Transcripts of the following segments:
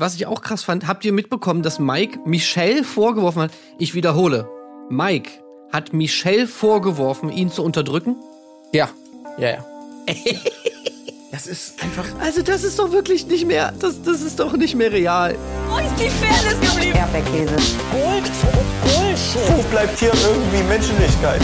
Was ich auch krass fand, habt ihr mitbekommen, dass Mike Michelle vorgeworfen hat? Ich wiederhole. Mike hat Michelle vorgeworfen, ihn zu unterdrücken? Ja. Ja, ja. das ist einfach. Also, das ist doch wirklich nicht mehr. Das, das ist doch nicht mehr real. Wo ist die Fairness geblieben? Erdbeerkäse. Gold. Bullshit. Wo bleibt hier irgendwie Menschlichkeit?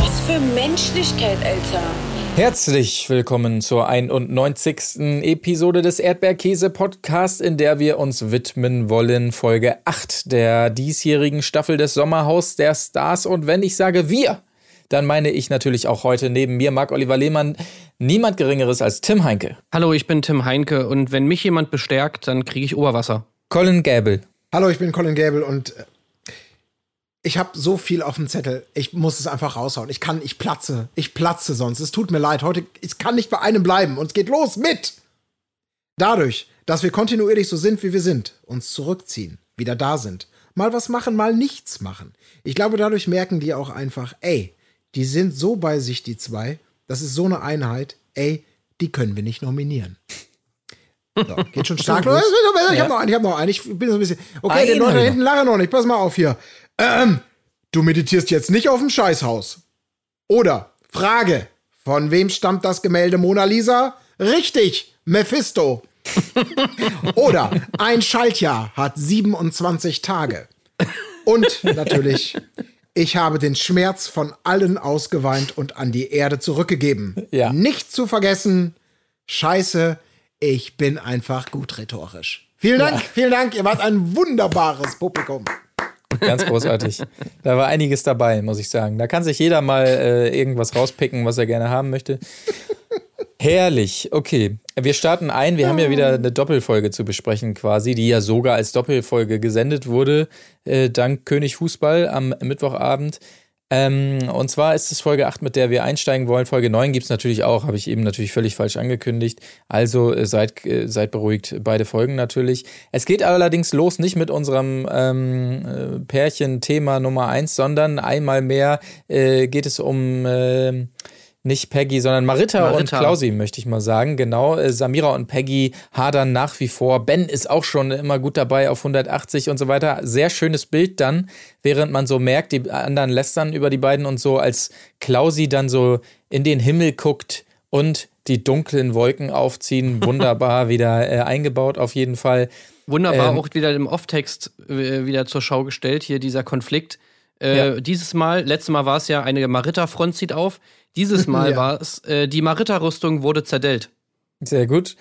Was für Menschlichkeit, Alter. Herzlich willkommen zur 91. Episode des Erdbeerkäse-Podcasts, in der wir uns widmen wollen, Folge 8 der diesjährigen Staffel des Sommerhaus der Stars. Und wenn ich sage wir, dann meine ich natürlich auch heute neben mir, Marc-Oliver Lehmann, niemand Geringeres als Tim Heinke. Hallo, ich bin Tim Heinke und wenn mich jemand bestärkt, dann kriege ich Oberwasser. Colin Gable. Hallo, ich bin Colin Gable und äh, ich habe so viel auf dem Zettel. Ich muss es einfach raushauen. Ich kann, ich platze. Ich platze sonst. Es tut mir leid. Heute, ich kann nicht bei einem bleiben. Und es geht los mit. Dadurch, dass wir kontinuierlich so sind, wie wir sind, uns zurückziehen, wieder da sind, mal was machen, mal nichts machen. Ich glaube, dadurch merken die auch einfach, ey, die sind so bei sich, die zwei. Das ist so eine Einheit. Ey, die können wir nicht nominieren. So, geht schon stark los. Ich habe noch einen, ich habe noch einen. Ich bin so ein bisschen. Okay, die Leute da hinten lachen noch nicht. Pass mal auf hier. Ähm, du meditierst jetzt nicht auf dem Scheißhaus. Oder, Frage, von wem stammt das Gemälde Mona Lisa? Richtig, Mephisto. Oder, ein Schaltjahr hat 27 Tage. Und natürlich, ich habe den Schmerz von allen ausgeweint und an die Erde zurückgegeben. Ja. Nicht zu vergessen, Scheiße, ich bin einfach gut rhetorisch. Vielen Dank, ja. vielen Dank, ihr wart ein wunderbares Publikum. Ganz großartig. Da war einiges dabei, muss ich sagen. Da kann sich jeder mal äh, irgendwas rauspicken, was er gerne haben möchte. Herrlich. Okay, wir starten ein. Wir haben ja wieder eine Doppelfolge zu besprechen, quasi, die ja sogar als Doppelfolge gesendet wurde, äh, dank König Fußball am Mittwochabend. Ähm, und zwar ist es Folge 8, mit der wir einsteigen wollen. Folge 9 gibt es natürlich auch, habe ich eben natürlich völlig falsch angekündigt. Also äh, seid, äh, seid beruhigt, beide Folgen natürlich. Es geht allerdings los nicht mit unserem ähm, äh, Pärchen-Thema Nummer 1, sondern einmal mehr äh, geht es um ähm, nicht Peggy, sondern Marita, Marita, und Klausi, möchte ich mal sagen. Genau, äh, Samira und Peggy hadern nach wie vor. Ben ist auch schon immer gut dabei auf 180 und so weiter. Sehr schönes Bild dann, während man so merkt, die anderen lästern über die beiden und so, als Klausi dann so in den Himmel guckt und die dunklen Wolken aufziehen. Wunderbar wieder äh, eingebaut auf jeden Fall. Wunderbar ähm, auch wieder im Off-Text äh, wieder zur Schau gestellt, hier dieser Konflikt. Äh, ja. Dieses Mal, letztes Mal war es ja, eine Marita-Front zieht auf. Dieses Mal ja. war es, äh, die Marita-Rüstung wurde zerdellt. Sehr gut.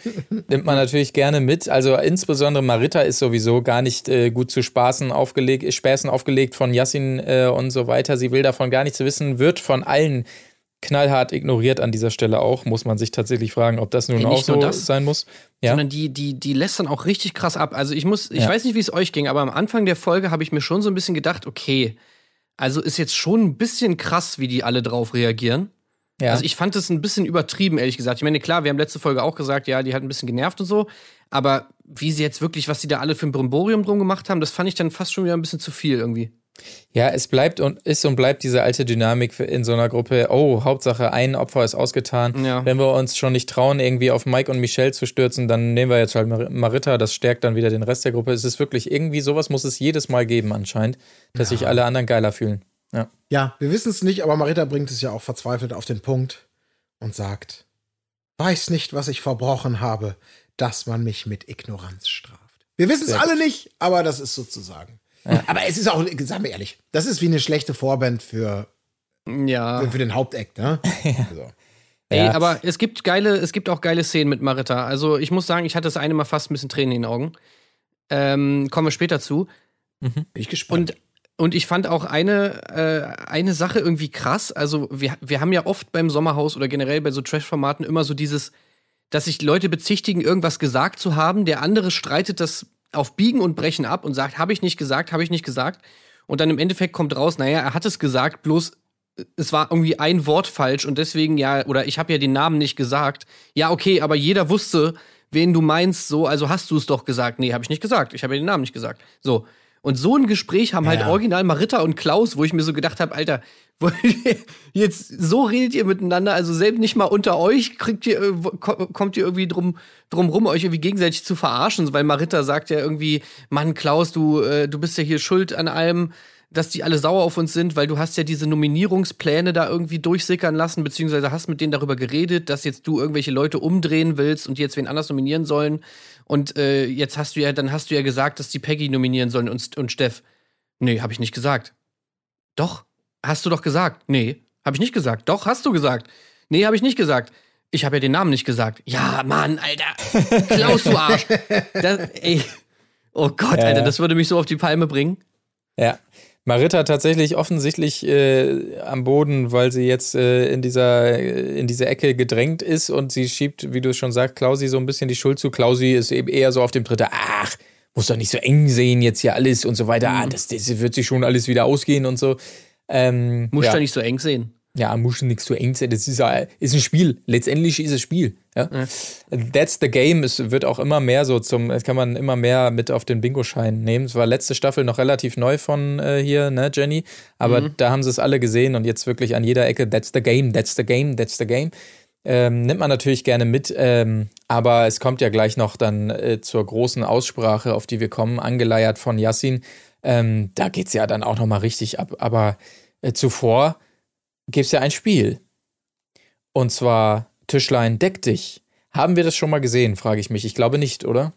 Nimmt man natürlich gerne mit. Also insbesondere Marita ist sowieso gar nicht äh, gut zu Spaßen aufgelegt, Späßen aufgelegt von Yassin äh, und so weiter. Sie will davon gar nichts wissen, wird von allen knallhart ignoriert an dieser Stelle auch. Muss man sich tatsächlich fragen, ob das nun hey, auch so das, sein muss. Ja? Sondern die, die, die lässt dann auch richtig krass ab. Also ich muss, ich ja. weiß nicht, wie es euch ging, aber am Anfang der Folge habe ich mir schon so ein bisschen gedacht, okay, also ist jetzt schon ein bisschen krass, wie die alle drauf reagieren. Ja. Also ich fand es ein bisschen übertrieben, ehrlich gesagt. Ich meine, klar, wir haben letzte Folge auch gesagt, ja, die hat ein bisschen genervt und so. Aber wie sie jetzt wirklich, was sie da alle für ein Brimborium drum gemacht haben, das fand ich dann fast schon wieder ein bisschen zu viel irgendwie. Ja, es bleibt und ist und bleibt diese alte Dynamik in so einer Gruppe. Oh, Hauptsache ein Opfer ist ausgetan. Ja. Wenn wir uns schon nicht trauen, irgendwie auf Mike und Michelle zu stürzen, dann nehmen wir jetzt halt Marita. Das stärkt dann wieder den Rest der Gruppe. Es ist wirklich irgendwie sowas muss es jedes Mal geben anscheinend, dass ja. sich alle anderen geiler fühlen. Ja, ja wir wissen es nicht, aber Marita bringt es ja auch verzweifelt auf den Punkt und sagt, weiß nicht, was ich verbrochen habe, dass man mich mit Ignoranz straft. Wir wissen es alle nicht, aber das ist sozusagen. Ja. Aber es ist auch, sagen wir ehrlich, das ist wie eine schlechte Vorband für, ja. für, für den Haupteck, ne? ja. Also. Ey, ja. aber es gibt geile, es gibt auch geile Szenen mit Marita. Also ich muss sagen, ich hatte das eine Mal fast ein bisschen Tränen in den Augen. Ähm, kommen wir später zu. Mhm. Bin ich gespannt. Und und ich fand auch eine, äh, eine Sache irgendwie krass. Also, wir, wir haben ja oft beim Sommerhaus oder generell bei so Trash-Formaten immer so dieses, dass sich Leute bezichtigen, irgendwas gesagt zu haben. Der andere streitet das auf Biegen und Brechen ab und sagt, habe ich nicht gesagt, habe ich nicht gesagt. Und dann im Endeffekt kommt raus, naja, er hat es gesagt, bloß es war irgendwie ein Wort falsch und deswegen ja, oder ich habe ja den Namen nicht gesagt. Ja, okay, aber jeder wusste, wen du meinst, so, also hast du es doch gesagt. Nee, habe ich nicht gesagt. Ich habe ja den Namen nicht gesagt. So. Und so ein Gespräch haben halt ja. halt original Marita und Klaus, wo ich mir so gedacht habe, Alter, jetzt so redet ihr miteinander, also selbst nicht mal unter euch kriegt ihr, äh, ko- kommt ihr irgendwie drum, drum rum, euch irgendwie gegenseitig zu verarschen, weil Marita sagt ja irgendwie, Mann, Klaus, du, äh, du bist ja hier schuld an allem, dass die alle sauer auf uns sind, weil du hast ja diese Nominierungspläne da irgendwie durchsickern lassen, beziehungsweise hast mit denen darüber geredet, dass jetzt du irgendwelche Leute umdrehen willst und die jetzt wen anders nominieren sollen. Und äh, jetzt hast du ja, dann hast du ja gesagt, dass die Peggy nominieren sollen und, und Steff. Nee, habe ich nicht gesagt. Doch, hast du doch gesagt. Nee, habe ich nicht gesagt. Doch, hast du gesagt. Nee, habe ich nicht gesagt. Ich habe ja den Namen nicht gesagt. Ja, Mann, Alter. Klaus, du Arsch. Das, ey. Oh Gott, Ja, Alter, das würde mich so auf die Palme bringen. Ja. Marita tatsächlich offensichtlich äh, am Boden, weil sie jetzt äh, in, dieser, äh, in diese Ecke gedrängt ist und sie schiebt, wie du schon sagst, Klausi so ein bisschen die Schuld zu. Klausi ist eben eher so auf dem Dritter, ach, muss doch nicht so eng sehen jetzt hier alles und so weiter. Ah, das, das wird sich schon alles wieder ausgehen und so. Ähm, Muss ja. da nicht so eng sehen. Ja, muss nichts so eng sein. Das ist, ja- ist ein Spiel. Letztendlich ist es Spiel. Ja? That's the game. Es wird auch immer mehr so zum, das kann man immer mehr mit auf den Bingo-Schein nehmen. Es war letzte Staffel noch relativ neu von äh, hier, ne, Jenny? Aber da haben sie es alle gesehen und jetzt wirklich an jeder Ecke, that's the game, that's the game, that's the game. Ähm, nimmt man natürlich gerne mit, ähm, aber es kommt ja gleich noch dann äh, zur großen Aussprache, auf die wir kommen, angeleiert von Yassin. Ähm, da geht's ja dann auch noch mal richtig ab. Aber äh, zuvor gibt es ja ein Spiel. Und zwar Tischlein deck dich. Haben wir das schon mal gesehen, frage ich mich. Ich glaube nicht, oder?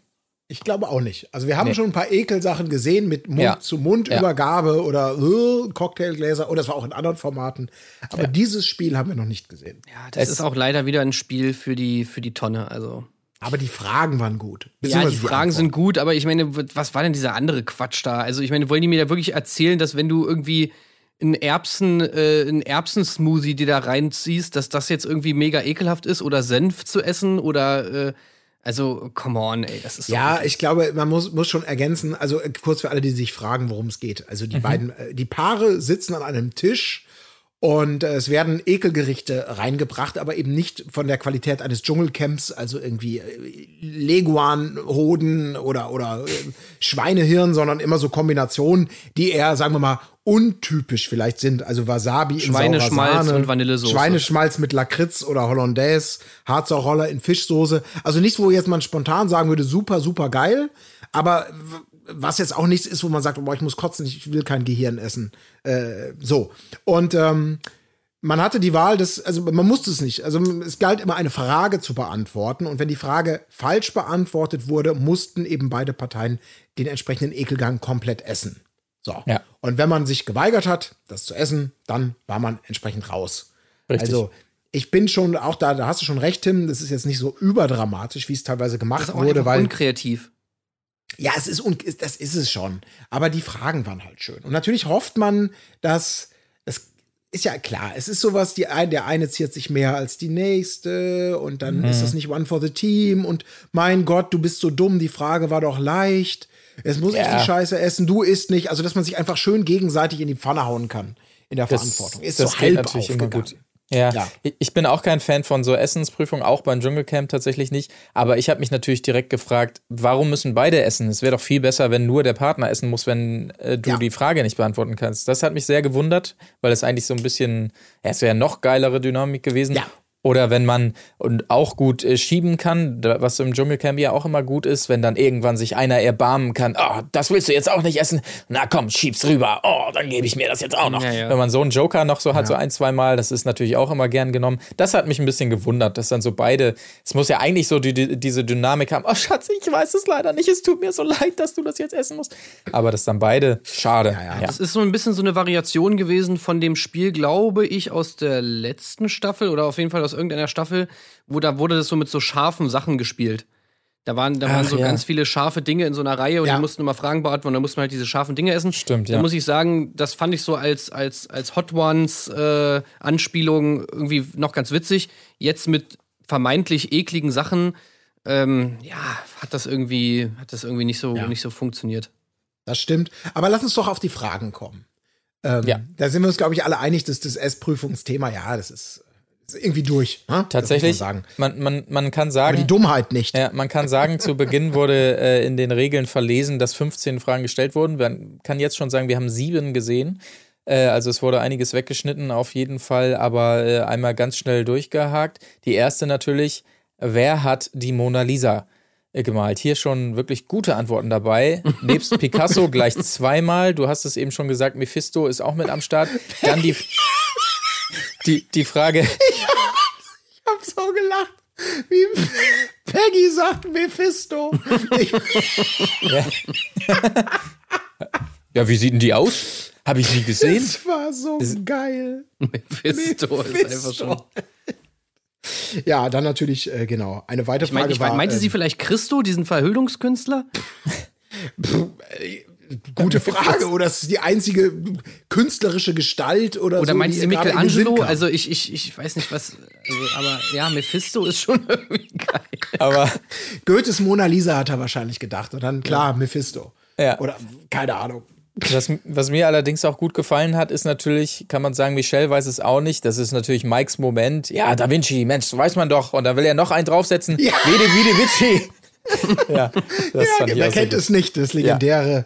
Ich glaube auch nicht. Also wir haben Nee. schon ein paar Ekelsachen gesehen mit Ja. Mund-zu-Mund-Übergabe oder äh, Cocktailgläser. Oder das war auch in anderen Formaten. Aber dieses Spiel haben wir noch nicht gesehen. Ja, das Es- ist auch leider wieder ein Spiel für die, für die Tonne. Also. Aber die Fragen waren gut. Ja, Beziehungsweise die Fragen sind Antworten. gut, aber ich meine, was war denn dieser andere Quatsch da? Also, ich meine, wollen die mir da wirklich erzählen, dass wenn du irgendwie einen Erbsen, äh, einen Erbsensmoothie dir da reinziehst, dass das jetzt irgendwie mega ekelhaft ist oder Senf zu essen oder äh, also, come on, ey, das ist Ja, ich glaube, man muss, muss schon ergänzen, also äh, kurz für alle, die sich fragen, worum es geht. Also Mhm. die beiden, äh, die Paare sitzen an einem Tisch und äh, es werden Ekelgerichte reingebracht, aber eben nicht von der Qualität eines Dschungelcamps, also irgendwie äh, Leguanhoden oder, oder äh, Schweinehirn, sondern immer so Kombinationen, die eher, sagen wir mal, untypisch vielleicht sind. Also Wasabi in Schweineschmalz und Vanillesoße. Schweineschmalz mit Lakritz oder Hollandaise, Harzauchroller in Fischsoße. Also nichts, wo jetzt man spontan sagen würde, super, super geil. Aber was jetzt auch nichts ist, wo man sagt, boah, ich muss kotzen, ich will kein Gehirn essen. Äh, so. Und ähm, man hatte die Wahl, des, also man musste es nicht. Also es galt immer eine Frage zu beantworten. Und wenn die Frage falsch beantwortet wurde, mussten eben beide Parteien den entsprechenden Ekelgang komplett essen. So. Ja. Und wenn man sich geweigert hat, das zu essen, dann war man entsprechend raus. Richtig. Also ich bin schon auch da, da hast du schon recht, Tim, das ist jetzt nicht so überdramatisch, wie es teilweise gemacht das ist auch wurde, weil unkreativ. ja, es ist, un- das ist es schon. Aber die Fragen waren halt schön. Und natürlich hofft man, dass, es ist ja klar, es ist sowas, die ein, der eine ziert sich mehr als die nächste und dann ist das nicht one for the team und mein Gott, du bist so dumm, die Frage war doch leicht. Es muss ich Ja. die Scheiße essen, du isst nicht. Also, dass man sich einfach schön gegenseitig in die Pfanne hauen kann in der Das, Verantwortung. Ist das so halb natürlich immer gut. Ja, Ja. Ich- ich bin auch kein Fan von so Essensprüfungen, auch beim Dschungelcamp tatsächlich nicht. Aber ich habe mich natürlich direkt gefragt, warum müssen beide essen? Es wäre doch viel besser, wenn nur der Partner essen muss, wenn äh, du Ja. die Frage nicht beantworten kannst. Das hat mich sehr gewundert, weil es eigentlich so ein bisschen, ja, es wäre noch geilere Dynamik gewesen. Ja. Oder wenn man und auch gut äh, schieben kann, was im Dschungelcamp ja auch immer gut ist, wenn dann irgendwann sich einer erbarmen kann, oh, das willst du jetzt auch nicht essen, na komm, schieb's rüber, oh, dann gebe ich mir das jetzt auch noch. Ja, ja. Wenn man so einen Joker noch so hat, so ein, zwei Mal, das ist natürlich auch immer gern genommen. Das hat mich ein bisschen gewundert, dass dann so beide, es muss ja eigentlich so die, die, diese Dynamik haben, oh Schatz, ich weiß es leider nicht, es tut mir so leid, dass du das jetzt essen musst. Aber das dann beide, schade. ja. Das ist so ein bisschen so eine Variation gewesen von dem Spiel, glaube ich, aus der letzten Staffel oder auf jeden Fall aus irgendeiner Staffel, wo da wurde das so mit so scharfen Sachen gespielt. Da waren, da waren Ach, so ja. ganz viele scharfe Dinge in so einer Reihe und Ja. die mussten immer Fragen beantworten und dann mussten halt diese scharfen Dinge essen. Stimmt, Da ja. muss ich sagen, das fand ich so als, als, als Hot Ones äh, Anspielung irgendwie noch ganz witzig. Jetzt mit vermeintlich ekligen Sachen, ähm, ja, hat das irgendwie, hat das irgendwie nicht so, nicht so funktioniert. Das stimmt. Aber lass uns doch auf die Fragen kommen. Ähm, Ja. Da sind wir uns, glaube ich, alle einig, dass das Essprüfungsthema, ja, das ist irgendwie durch. Ne? Tatsächlich, man sagen. man, man, man kann Aber sagen, die Dummheit nicht. Ja, man kann sagen, zu Beginn wurde äh, in den Regeln verlesen, dass 15 Fragen gestellt wurden. Man kann jetzt schon sagen, wir haben sieben gesehen. Äh, also es wurde einiges weggeschnitten auf jeden Fall, aber äh, einmal ganz schnell durchgehakt. Die erste natürlich, wer hat die Mona Lisa äh, gemalt? Hier schon wirklich gute Antworten dabei. Nebst Picasso gleich zweimal. Du hast es eben schon gesagt, Mephisto ist auch mit am Start. Dann die, die, die Frage, Ich hab so gelacht. Wie Peggy sagt Mephisto. Ich, ja, wie sieht denn die aus? Habe ich nie gesehen. das war so geil. Mephisto ist einfach schon. Ja, dann natürlich, äh, genau. Eine weitere Ich meine, Frage ich war. mein, meinte sie ähm, vielleicht Christo, diesen Verhüllungskünstler? Gute Frage. Oder ist die einzige künstlerische Gestalt oder, Oder so, in den Sinn Michelangelo? Also ich, ich, ich weiß nicht was, also, aber ja, Mephisto ist schon irgendwie geil. Aber Goethes Mona Lisa hat er wahrscheinlich gedacht. Und dann, klar, Mephisto. Ja. Oder, keine Ahnung. was, was mir allerdings auch gut gefallen hat, ist natürlich, kann man sagen, Michelle weiß es auch nicht. Das ist natürlich Mikes Moment. Ja, Da Vinci, Mensch, weiß man doch. Und da will er noch einen draufsetzen. Ja. Vede, Vide, Vici. ja, das ich Wer kennt es nicht? Das legendäre,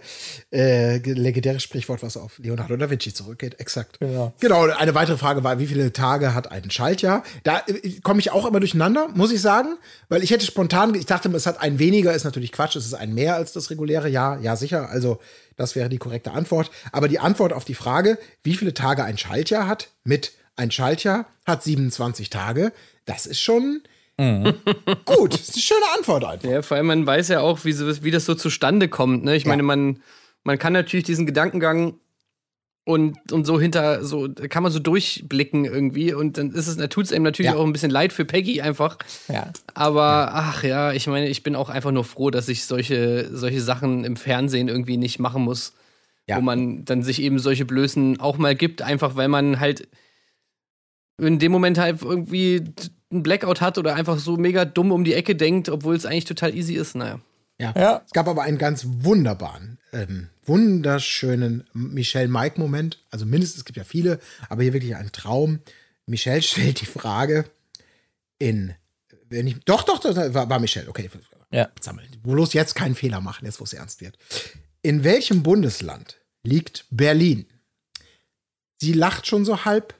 äh, legendäre Sprichwort, was auf Leonardo da Vinci zurückgeht. Exakt. Genau. Genau. Eine weitere Frage war, wie viele Tage hat ein Schaltjahr? Da äh, komme ich auch immer durcheinander, muss ich sagen, weil ich hätte spontan, ich dachte, es hat ein weniger, ist natürlich Quatsch, es ist ein mehr als das reguläre Jahr. Ja, sicher. Also, das wäre die korrekte Antwort. Aber die Antwort auf die Frage, wie viele Tage ein Schaltjahr hat, mit ein Schaltjahr hat 27 Tage, das ist schon gut. Das ist eine schöne Antwort einfach. Ja, vor allem man weiß ja auch, wie, so, wie das so zustande kommt. Ne? Ich meine, man, man kann natürlich diesen Gedankengang und, und so hinter, so da kann man so durchblicken irgendwie und dann ist es, da tut es einem natürlich Ja. auch ein bisschen leid für Peggy einfach. Ja. Aber ach ja, ich meine, ich bin auch einfach nur froh, dass ich solche, solche Sachen im Fernsehen irgendwie nicht machen muss. Ja. Wo man dann sich eben solche Blößen auch mal gibt, einfach weil man halt in dem Moment halt irgendwie einen Blackout hat oder einfach so mega dumm um die Ecke denkt, obwohl es eigentlich total easy ist. Naja. Ja. Ja. Es gab aber einen ganz wunderbaren, ähm, wunderschönen Michelle-Mike-Moment. Also mindestens, es gibt ja viele, aber hier wirklich ein Traum. Michelle stellt die Frage in, wenn ich, doch, doch, das war, war Michelle, okay. Ja. Sammeln. Bloß jetzt keinen Fehler machen, jetzt wo es ernst wird. In welchem Bundesland liegt Berlin? Sie lacht schon so halb.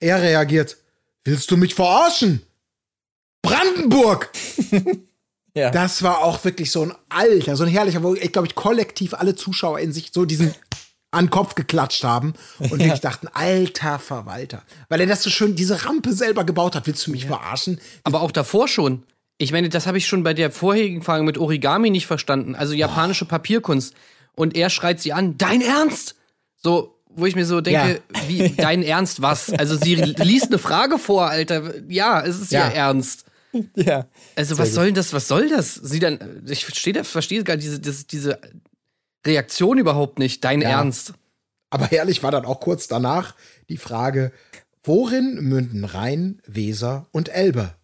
Er reagiert, willst du mich verarschen? Brandenburg! Ja. Das war auch wirklich so ein alter, so ein herrlicher, wo ich glaube ich kollektiv alle Zuschauer in sich so diesen an den Kopf geklatscht haben und wirklich dachten, alter Verwalter. Weil er das so schön, diese Rampe selber gebaut hat. Willst du mich verarschen? Aber auch davor schon. Ich meine, das habe ich schon bei der vorherigen Frage mit Origami nicht verstanden. Also japanische Papierkunst. Und er schreit sie an, dein Ernst? So, wo ich mir so denke, wie, dein Ernst was? Also sie liest eine Frage vor, Alter. Ja, es ist ja, Ja. ernst. ja. Also was soll das, was soll das? Sie dann, ich verstehe verstehe gar diese, diese, Reaktion überhaupt nicht. Dein Ja. Ernst. Aber herrlich war dann auch kurz danach die Frage, worin münden Rhein, Weser und Elbe?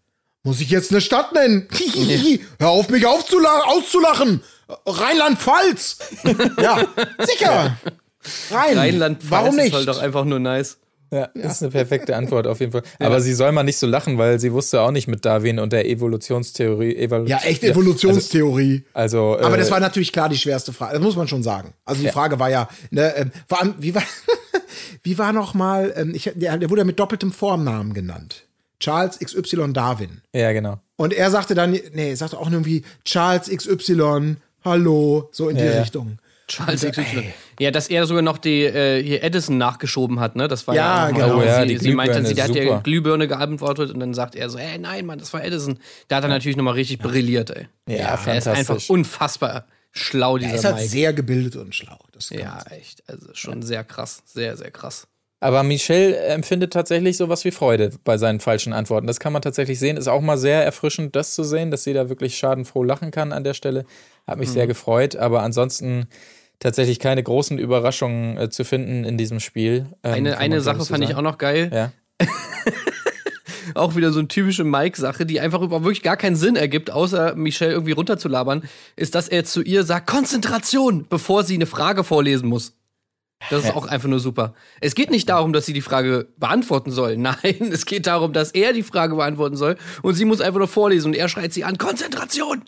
Muss ich jetzt eine Stadt nennen? Hör auf, mich auszulachen! Rheinland-Pfalz! ja, sicher! Rhein. Rheinland-Pfalz Warum nicht? ist halt doch einfach nur nice. Ja, ist eine perfekte Antwort auf jeden Fall. Aber sie soll mal nicht so lachen, weil sie wusste auch nicht mit Darwin und der Evolutionstheorie. Evolu ja, echt Evolutionstheorie. Also, Aber äh, das war natürlich klar die schwerste Frage. Das muss man schon sagen. Also die Frage war ja, ne, ähm, vor allem, wie war, wie war noch mal, ähm, ich, der, der wurde ja mit doppeltem Vornamen genannt. Charles XY Darwin. ja, genau. Und er sagte dann, nee, er sagte auch irgendwie Charles XY, hallo, so in die Ja, ja. Richtung. Charles XY. Ja, dass er sogar noch die äh, hier Edison nachgeschoben hat, ne? Das war Ja, ja, genau. Oh ja, sie, die sie meinte, Glühbirne, sie der hat ja. Glühbirne geantwortet und dann sagt er so, ey, nein, Mann, das war Edison. Da hat er natürlich nochmal richtig brilliert, ey. Ja, er ist fantastisch. einfach unfassbar schlau, dieser Er ist halt Mike. sehr gebildet und schlau. Ja, echt. Also schon sehr krass. Sehr, sehr krass. Aber Michelle empfindet tatsächlich sowas wie Freude bei seinen falschen Antworten. Das kann man tatsächlich sehen. Ist auch mal sehr erfrischend, das zu sehen, dass sie da wirklich schadenfroh lachen kann an der Stelle. Hat mich Mhm. sehr gefreut. Aber ansonsten tatsächlich keine großen Überraschungen äh, zu finden in diesem Spiel. Ähm, Eine, eine Sache fand ich auch noch geil. Ja. Auch wieder so eine typische Mike-Sache, die einfach überhaupt wirklich gar keinen Sinn ergibt, außer Michelle irgendwie runterzulabern, ist, dass er zu ihr sagt, Konzentration, bevor sie eine Frage vorlesen muss. Das ist Ja. auch einfach nur super. Es geht nicht darum, dass sie die Frage beantworten soll. Nein, es geht darum, dass er die Frage beantworten soll und sie muss einfach nur vorlesen und er schreit sie an, Konzentration!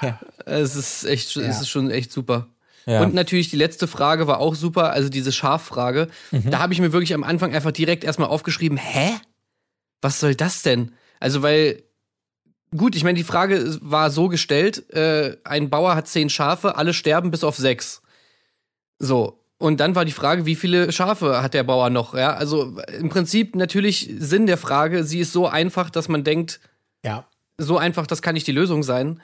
Ja. Es ist echt, es ist schon echt super. Ja. Und natürlich die letzte Frage war auch super, also diese Schaffrage. Mhm. Da habe ich mir wirklich am Anfang einfach direkt erstmal aufgeschrieben, hä? Was soll das denn? Also, weil, gut, ich meine, die Frage war so gestellt, äh, ein Bauer hat zehn Schafe, alle sterben bis auf sechs. So. Und dann war die Frage, wie viele Schafe hat der Bauer noch? Ja, also im Prinzip natürlich Sinn der Frage, sie ist so einfach, dass man denkt, Ja. so einfach, das kann nicht die Lösung sein.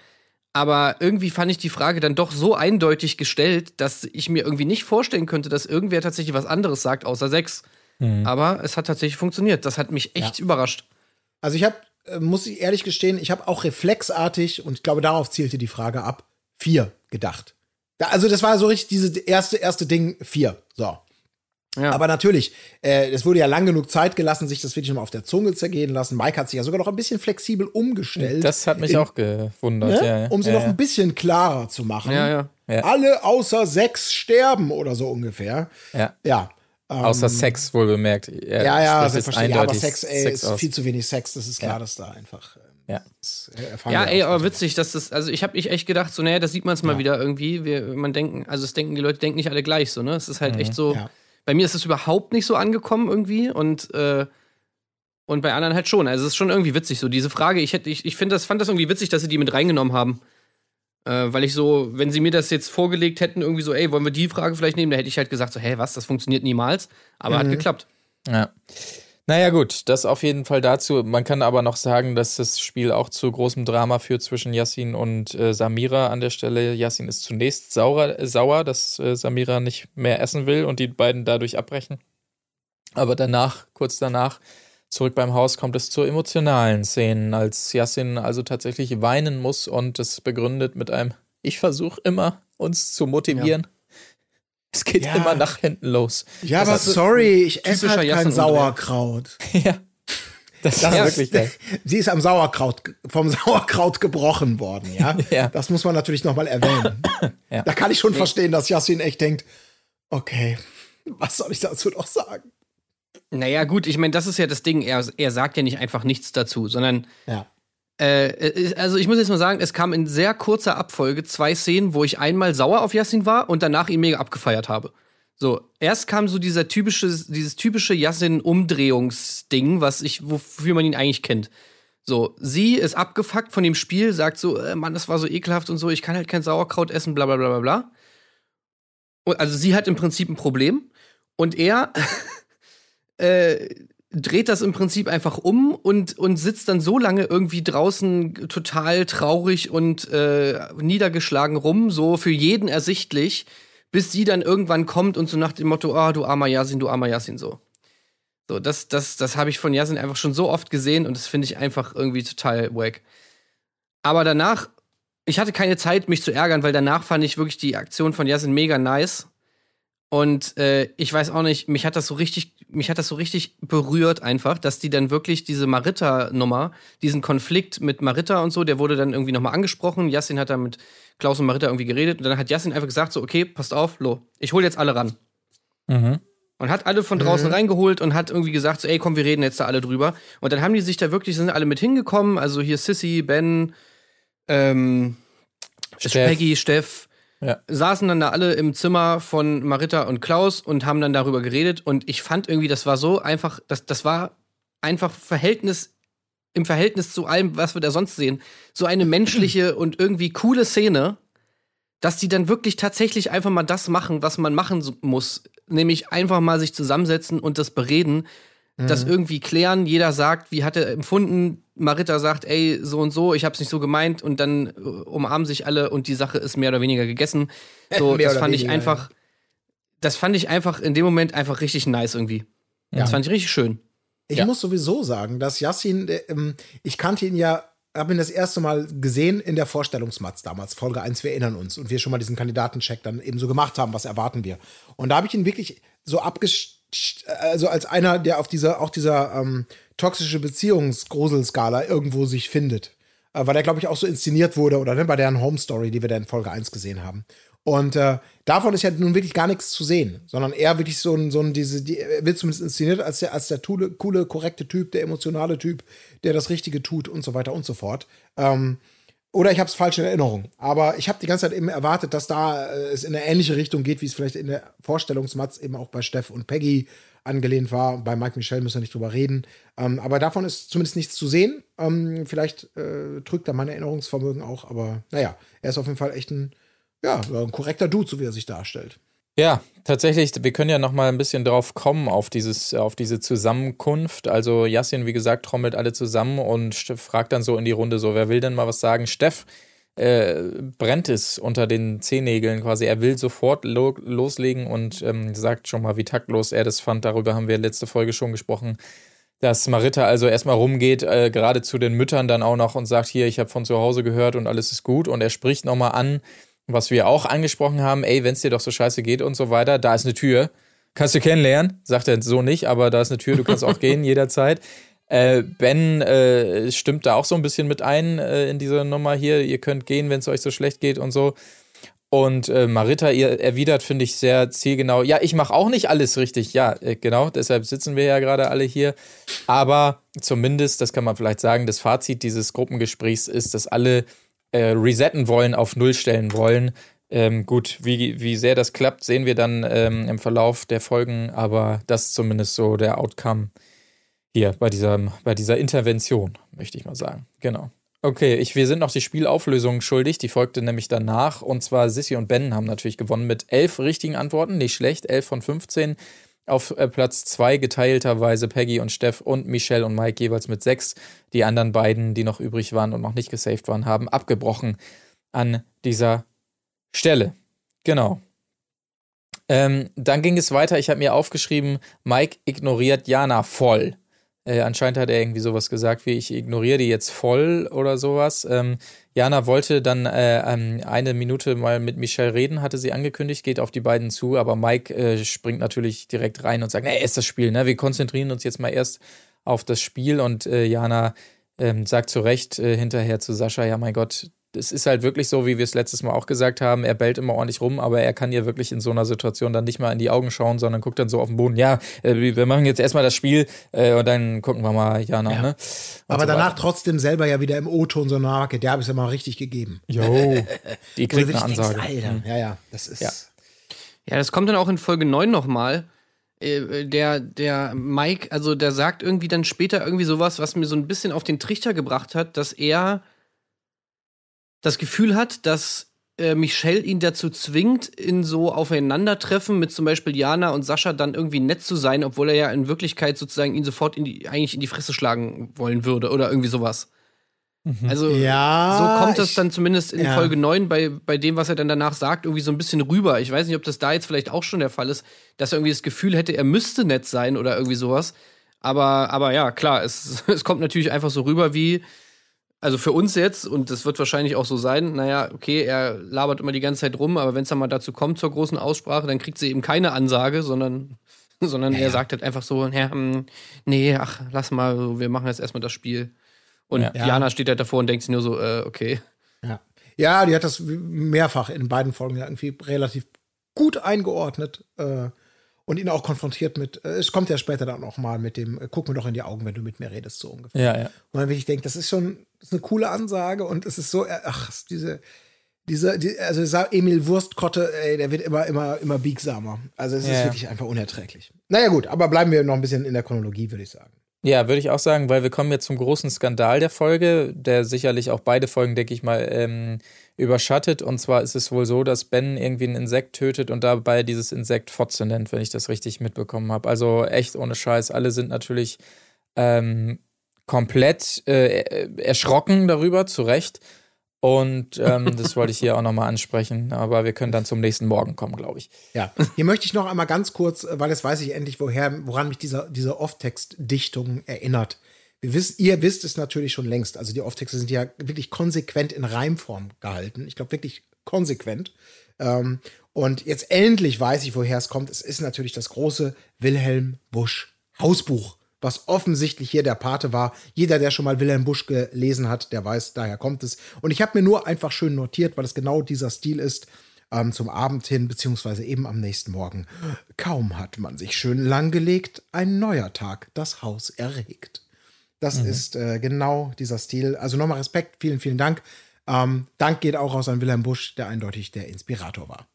Aber irgendwie fand ich die Frage dann doch so eindeutig gestellt, dass ich mir irgendwie nicht vorstellen könnte, dass irgendwer tatsächlich was anderes sagt, außer sechs. Aber es hat tatsächlich funktioniert. Das hat mich echt überrascht. Also ich habe, äh, muss ich ehrlich gestehen, ich habe auch reflexartig, und ich glaube, darauf zielte die Frage ab, vier gedacht. Da, also das war so richtig dieses erste, erste Ding, vier. So. Ja. Aber natürlich, äh, es wurde ja lang genug Zeit gelassen, sich das wirklich mal auf der Zunge zergehen lassen. Mike hat sich ja sogar noch ein bisschen flexibel umgestellt. Das hat mich In- auch gewundert, ne? ja, ja. um sie ja, noch ja. ein bisschen klarer zu machen. ja, ja. Ja. Alle außer sechs sterben oder so ungefähr. Ja. Ja. Ähm, Außer Sex, wohl bemerkt. Er Ja, ja, jetzt selbstverständlich. Ja, aber eindeutig Sex, ey, Sex ist aus. viel zu wenig Sex. Das ist klar, Ja. dass da einfach. ähm, Ja. das, äh, Ja, ey, aber witzig, dass das, also ich habe ich echt gedacht, so, naja, das sieht man es mal wieder irgendwie. Wir, man denken, also es denken, die Leute denken nicht alle gleich, so, ne? Es ist halt echt so. Ja. Bei mir ist es überhaupt nicht so angekommen irgendwie und, äh, und bei anderen halt schon. Also es ist schon irgendwie witzig, so diese Frage. Ich hätte, ich, ich finde das, fand das irgendwie witzig, dass sie die mit reingenommen haben. Äh, weil ich so, wenn sie mir das jetzt vorgelegt hätten, irgendwie so, ey, wollen wir die Frage vielleicht nehmen, da hätte ich halt gesagt, so, hä, was, das funktioniert niemals. Aber hat geklappt. Ja. Naja, gut, das auf jeden Fall dazu. Man kann aber noch sagen, dass das Spiel auch zu großem Drama führt zwischen Yassin und äh, Samira an der Stelle. Yassin ist zunächst sauer, äh, sauer, dass äh, Samira nicht mehr essen will und die beiden dadurch abbrechen. Aber danach, kurz danach, zurück beim Haus kommt es zu emotionalen Szenen, als Yassin also tatsächlich weinen muss und das begründet mit einem Ich versuche immer, uns zu motivieren. Es geht Ja. immer nach hinten los. Ja, Das aber sorry, ich esse halt kein. Sauerkraut. ja. Das, Das ist wirklich geil. sie ist am Sauerkraut, vom Sauerkraut gebrochen worden, ja. Ja. Das muss man natürlich nochmal erwähnen. Ja. Da kann ich schon verstehen, dass Yassin echt denkt, okay, was soll ich dazu noch sagen? Naja, gut, ich meine, das ist ja das Ding. Er, er sagt ja nicht einfach nichts dazu, sondern Ja. Äh, äh, also ich muss jetzt mal sagen, es kam in sehr kurzer Abfolge zwei Szenen, wo ich einmal sauer auf Yassin war und danach ihn mega abgefeiert habe. So, erst kam so dieser typische, dieses typische Yassin-Umdrehungsding, was ich, wofür man ihn eigentlich kennt. So, sie ist abgefuckt von dem Spiel, sagt so, äh, Mann, das war so ekelhaft und so, ich kann halt kein Sauerkraut essen, bla bla bla bla bla. Also sie hat im Prinzip ein Problem und er äh, dreht das im Prinzip einfach um und, und sitzt dann so lange irgendwie draußen total traurig und äh, niedergeschlagen rum, so für jeden ersichtlich, bis sie dann irgendwann kommt und so nach dem Motto, ah, du armer Yasin, du armer Yasin, so. So, das, das, das habe ich von Yasin einfach schon so oft gesehen und das finde ich einfach irgendwie total wack. Aber danach, ich hatte keine Zeit, mich zu ärgern, weil danach fand ich wirklich die Aktion von Yasin mega nice. Und äh, ich weiß auch nicht, mich hat das so richtig, mich hat das so richtig berührt einfach, dass die dann wirklich diese Maritta-Nummer, diesen Konflikt mit Maritta und so, der wurde dann irgendwie nochmal angesprochen. Yassin hat da mit Klaus und Maritta irgendwie geredet und dann hat Yassin einfach gesagt so, okay, passt auf, lo, ich hol jetzt alle ran. Mhm. Und hat alle von draußen reingeholt und hat irgendwie gesagt so, ey, komm, wir reden jetzt da alle drüber. Und dann haben die sich da wirklich, sind alle mit hingekommen, also hier Sissy, Ben, ähm, Steff. Peggy, Steff, Ja. saßen dann da alle im Zimmer von Maritta und Klaus und haben dann darüber geredet. Und ich fand irgendwie, das war so einfach, das, das war einfach Verhältnis, im Verhältnis zu allem, was wir da sonst sehen, so eine menschliche und irgendwie coole Szene, dass die dann wirklich tatsächlich einfach mal das machen, was man machen muss. Nämlich einfach mal sich zusammensetzen und das bereden, das irgendwie klären. Jeder sagt, wie hat er empfunden. Maritta sagt, ey, so und so, ich hab's nicht so gemeint. Und dann äh, umarmen sich alle und die Sache ist mehr oder weniger gegessen. So, Mehr das fand ich weniger, einfach, das fand ich einfach in dem Moment einfach richtig nice irgendwie. Das fand ich richtig schön. Ich Ja. muss sowieso sagen, dass Yassin, äh, ähm, ich kannte ihn ja, habe ihn das erste Mal gesehen in der Vorstellungsmatz damals, Folge 1, wir erinnern uns, und wir schon mal diesen Kandidatencheck dann eben so gemacht haben, was erwarten wir. Und da habe ich ihn wirklich so abgesch also als einer, der auf dieser, auch dieser ähm, toxische Beziehungsgruselskala irgendwo sich findet. Äh, weil der, glaube ich, auch so inszeniert wurde, oder ne, bei deren Home Story, die wir da in Folge 1 gesehen haben. Und äh, davon ist ja nun wirklich gar nichts zu sehen, sondern eher wirklich so ein, so ein diese, die, er wird zumindest inszeniert als der, als der coole, coole, korrekte Typ, der emotionale Typ, der das Richtige tut und so weiter und so fort. Ähm, Oder ich habe es falsch in Erinnerung. Aber ich habe die ganze Zeit eben erwartet, dass da äh, es in eine ähnliche Richtung geht, wie es vielleicht in der Vorstellungsmatz eben auch bei Steff und Peggy angelehnt war. Bei Mike Michel müssen wir nicht drüber reden. Ähm, aber davon ist zumindest nichts zu sehen. Ähm, vielleicht äh, trügt da mein Erinnerungsvermögen auch. Aber naja, er ist auf jeden Fall echt ein, ja, ein korrekter Dude, so wie er sich darstellt. Ja, tatsächlich, wir können ja noch mal ein bisschen drauf kommen auf dieses auf diese Zusammenkunft. Also Yassin, wie gesagt, trommelt alle zusammen und fragt dann so in die Runde so, wer will denn mal was sagen? Steff äh, brennt es unter den Zehennägeln quasi. Er will sofort lo loslegen und ähm, sagt schon mal, wie taktlos er das fand. Darüber haben wir letzte Folge schon gesprochen. Dass Marita also erstmal rumgeht, äh, gerade zu den Müttern dann auch noch und sagt, hier, ich habe von zu Hause gehört und alles ist gut. Und er spricht nochmal an, was wir auch angesprochen haben, ey, wenn es dir doch so scheiße geht und so weiter, da ist eine Tür. Kannst du kennenlernen, sagt er so nicht, aber da ist eine Tür, du kannst auch gehen jederzeit. Äh, ben äh, stimmt da auch so ein bisschen mit ein äh, in dieser Nummer hier. Ihr könnt gehen, wenn es euch so schlecht geht und so. Und äh, Marita ihr erwidert, finde ich, sehr zielgenau. Ja, ich mache auch nicht alles richtig. Ja, äh, genau, deshalb sitzen wir ja gerade alle hier. Aber zumindest, das kann man vielleicht sagen, das Fazit dieses Gruppengesprächs ist, dass alle äh, resetten wollen, auf Null stellen wollen. Ähm, gut, wie, wie sehr das klappt, sehen wir dann ähm, im Verlauf der Folgen, aber das ist zumindest so der Outcome hier bei dieser, bei dieser Intervention, möchte ich mal sagen. Genau. Okay, ich, wir sind noch die Spielauflösung schuldig, die folgte nämlich danach. Und zwar Sissy und Ben haben natürlich gewonnen mit elf richtigen Antworten, nicht schlecht, elf von 15. Auf äh, Platz zwei geteilterweise Peggy und Steff und Michelle und Mike jeweils mit sechs. Die anderen beiden, die noch übrig waren und noch nicht gesaved waren, haben abgebrochen an dieser Stelle. Genau. Ähm, dann ging es weiter. Ich habe mir aufgeschrieben, Mike ignoriert Jana voll. Äh, anscheinend hat er irgendwie sowas gesagt wie, ich ignoriere die jetzt voll oder sowas. Ähm, Jana wollte dann äh, ähm, eine Minute mal mit Michelle reden, hatte sie angekündigt, geht auf die beiden zu, aber Mike äh, springt natürlich direkt rein und sagt, nee, ist das Spiel, ne? Wir konzentrieren uns jetzt mal erst auf das Spiel und äh, Jana ähm, sagt zu Recht äh, hinterher zu Sascha, ja mein Gott, es ist halt wirklich so, wie wir es letztes Mal auch gesagt haben, er bellt immer ordentlich rum, aber er kann ihr wirklich in so einer Situation dann nicht mal in die Augen schauen, sondern guckt dann so auf den Boden. Ja, äh, wir machen jetzt erstmal das Spiel äh, und dann gucken wir mal Jana. Ja. Ne? aber so danach weiter. trotzdem selber ja wieder im O-Ton so eine Marke, der habe ich ja mal richtig gegeben. Jo, die kriegt eine Ansage. Denkst, Alter, mhm. ja, ja, das ist. Ja. ja, das kommt dann auch in Folge 9 nochmal äh, der, der Mike, also der sagt irgendwie dann später irgendwie sowas, was mir so ein bisschen auf den Trichter gebracht hat, dass er das Gefühl hat, dass äh, Michelle ihn dazu zwingt, in so Aufeinandertreffen mit zum Beispiel Jana und Sascha dann irgendwie nett zu sein, obwohl er ja in Wirklichkeit sozusagen ihn sofort in die, eigentlich in die Fresse schlagen wollen würde oder irgendwie sowas. Mhm. Also, ja, so kommt das dann zumindest in ja. Folge 9 bei, bei dem, was er dann danach sagt, irgendwie so ein bisschen rüber. Ich weiß nicht, ob das da jetzt vielleicht auch schon der Fall ist, dass er irgendwie das Gefühl hätte, er müsste nett sein oder irgendwie sowas. Aber, aber ja, klar, es, es kommt natürlich einfach so rüber wie, also für uns jetzt, und das wird wahrscheinlich auch so sein, naja, okay, er labert immer die ganze Zeit rum, aber wenn es dann mal dazu kommt zur großen Aussprache, dann kriegt sie eben keine Ansage, sondern, sondern ja, er sagt halt einfach so, ja, hm, nee, ach, lass mal, wir machen jetzt erstmal das Spiel. Und ja. Jana steht halt davor und denkt sich nur so, äh, okay. Ja. ja, die hat das mehrfach in beiden Folgen irgendwie relativ gut eingeordnet. Äh, und ihn auch konfrontiert mit, äh, es kommt ja später dann auch mal mit dem, äh, guck mir doch in die Augen, wenn du mit mir redest, so ungefähr. Ja, ja. Und dann will ich denken, das ist schon das ist eine coole Ansage und es ist so, äh, ach, diese, diese, die, also Emil Wurstkotte, ey, der wird immer, immer, immer biegsamer. Also es ja, ist wirklich einfach unerträglich. Naja, gut, aber bleiben wir noch ein bisschen in der Chronologie, würde ich sagen. Ja, würde ich auch sagen, weil wir kommen jetzt zum großen Skandal der Folge, der sicherlich auch beide Folgen, denke ich mal, ähm, überschattet. Und zwar ist es wohl so, dass Ben irgendwie ein Insekt tötet und dabei dieses Insekt Fotze nennt, wenn ich das richtig mitbekommen habe. Also echt ohne Scheiß. Alle sind natürlich ähm, komplett äh, erschrocken darüber, zu Recht. Und ähm, das wollte ich hier auch nochmal ansprechen. Aber wir können dann zum nächsten Morgen kommen, glaube ich. Ja, hier möchte ich noch einmal ganz kurz, weil jetzt weiß ich endlich, woher, woran mich dieser, diese Off-Text-Dichtung erinnert. Wir wisst, ihr wisst es natürlich schon längst. Also die Off-Texte sind ja wirklich konsequent in Reimform gehalten. Ich glaube wirklich konsequent. Ähm, und jetzt endlich weiß ich, woher es kommt. Es ist natürlich das große Wilhelm Busch Hausbuch was offensichtlich hier der Pate war. Jeder, der schon mal Wilhelm Busch gelesen hat, der weiß, daher kommt es. Und ich habe mir nur einfach schön notiert, weil es genau dieser Stil ist, ähm, zum Abend hin, beziehungsweise eben am nächsten Morgen. Kaum hat man sich schön langgelegt, ein neuer Tag das Haus erregt. Das mhm. ist äh, genau dieser Stil. Also nochmal Respekt, vielen, vielen Dank. Ähm, Dank geht auch raus an Wilhelm Busch, der eindeutig der Inspirator war.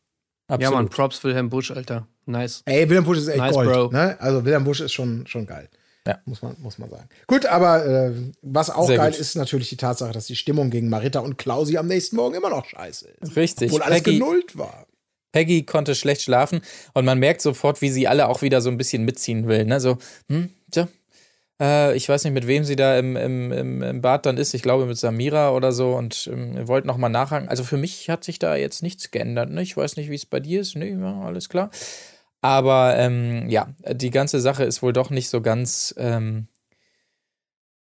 Absolut. Ja, Mann, Props Wilhelm Busch, Alter. Nice. Ey, Wilhelm Busch ist echt Nice, Gold. Bro. Ne? Also Wilhelm Busch ist schon, schon geil. Ja. Muss man, muss man sagen. Gut, aber äh, was auch Sehr geil gut. ist natürlich die Tatsache, dass die Stimmung gegen Marita und Klausi am nächsten Morgen immer noch scheiße ist. Richtig. Obwohl alles Peggy, genullt war. Peggy konnte schlecht schlafen und man merkt sofort, wie sie alle auch wieder so ein bisschen mitziehen will. Ne? So, hm, tja, äh, ich weiß nicht, mit wem sie da im, im, im, Bad dann ist. Ich glaube mit Samira oder so und ähm, wollte nochmal nachhaken. Also für mich hat sich da jetzt nichts geändert. Ne? Ich weiß nicht, wie es bei dir ist. Nee, ja, alles klar. Aber ähm, ja, die ganze Sache ist wohl doch nicht so ganz. Ähm,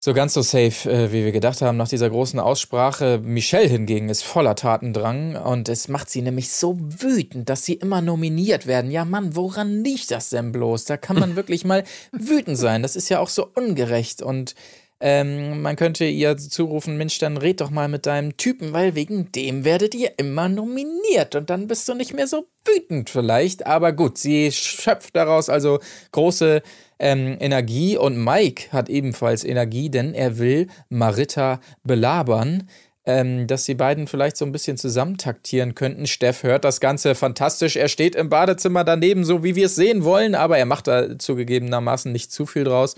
so ganz so safe, äh, wie wir gedacht haben, nach dieser großen Aussprache. Michelle hingegen ist voller Tatendrang und es macht sie nämlich so wütend, dass sie immer nominiert werden. Ja, Mann, woran liegt das denn bloß? Da kann man wirklich mal wütend sein. Das ist ja auch so ungerecht und ähm, man könnte ihr zurufen, Mensch, dann red doch mal mit deinem Typen, weil wegen dem werdet ihr immer nominiert und dann bist du nicht mehr so wütend vielleicht. Aber gut, sie schöpft daraus also große ähm, Energie und Mike hat ebenfalls Energie, denn er will Marita belabern. Ähm, dass die beiden vielleicht so ein bisschen zusammentaktieren könnten. Steff hört das Ganze fantastisch. Er steht im Badezimmer daneben, so wie wir es sehen wollen, aber er macht da zugegebenermaßen nicht zu viel draus.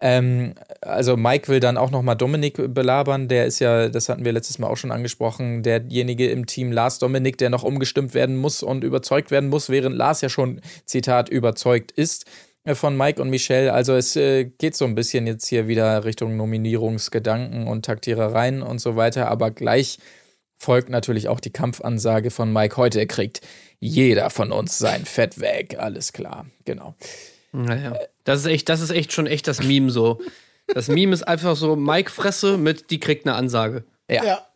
Ähm, also Mike will dann auch nochmal Dominik belabern. Der ist ja, das hatten wir letztes Mal auch schon angesprochen, derjenige im Team Lars Dominik, der noch umgestimmt werden muss und überzeugt werden muss, während Lars ja schon, Zitat, überzeugt ist von Mike und Michelle. Also es äh, geht so ein bisschen jetzt hier wieder Richtung Nominierungsgedanken und Taktierereien und so weiter, aber gleich folgt natürlich auch die Kampfansage von Mike heute. Kriegt jeder von uns sein Fett weg. Alles klar, genau. Naja. Das ist echt, das ist echt schon echt das Meme so. Das Meme ist einfach so Mike Fresse mit die kriegt eine Ansage. Ja. Ja.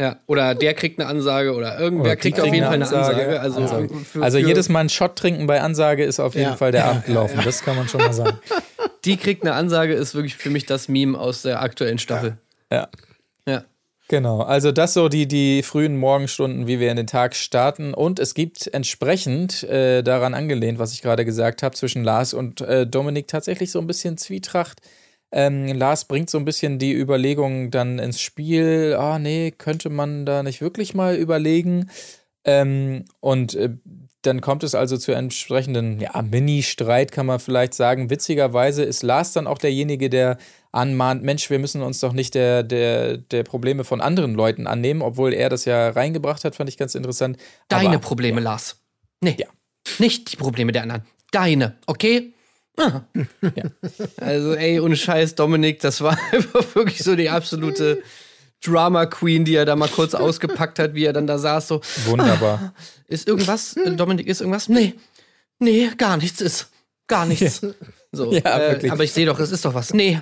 Ja, oder der kriegt eine Ansage oder irgendwer Oder kriegt auf jeden Fall eine Ansage. Ansage. Also, Also, für, also für, jedes Mal ein Shot trinken bei Ansage ist auf jeden Ja. Fall der Ja, Abend gelaufen. Das kann man schon mal sagen. die kriegt eine Ansage ist wirklich für mich das Meme aus der aktuellen Staffel. Ja. Ja. Genau, also das so die, die frühen Morgenstunden, wie wir in den Tag starten. Und es gibt entsprechend äh, daran angelehnt, was ich gerade gesagt habe, zwischen Lars und äh, Dominik tatsächlich so ein bisschen Zwietracht. Ähm, Lars bringt so ein bisschen die Überlegung dann ins Spiel, ah nee, könnte man da nicht wirklich mal überlegen. Ähm, und äh, dann kommt es also zu entsprechenden ja, Mini-Streit, kann man vielleicht sagen. Witzigerweise ist Lars dann auch derjenige, der anmahnt, Mensch, wir müssen uns doch nicht der, der, der Probleme von anderen Leuten annehmen, obwohl er das ja reingebracht hat, fand ich ganz interessant. Deine Aber- Probleme, Lars. Nee. Ja. Nicht die Probleme der anderen. Deine, okay? Ah. Also, ey, ohne Scheiß, Dominik, das war einfach wirklich so die absolute Drama Queen, die er da mal kurz ausgepackt hat, wie er dann da saß, so, Wunderbar. ist irgendwas, äh, Dominik, ist irgendwas? Nee, nee, gar nichts ist. Gar nichts. So, Ja, äh, wirklich. aber ich sehe doch, es ist doch was. Nee,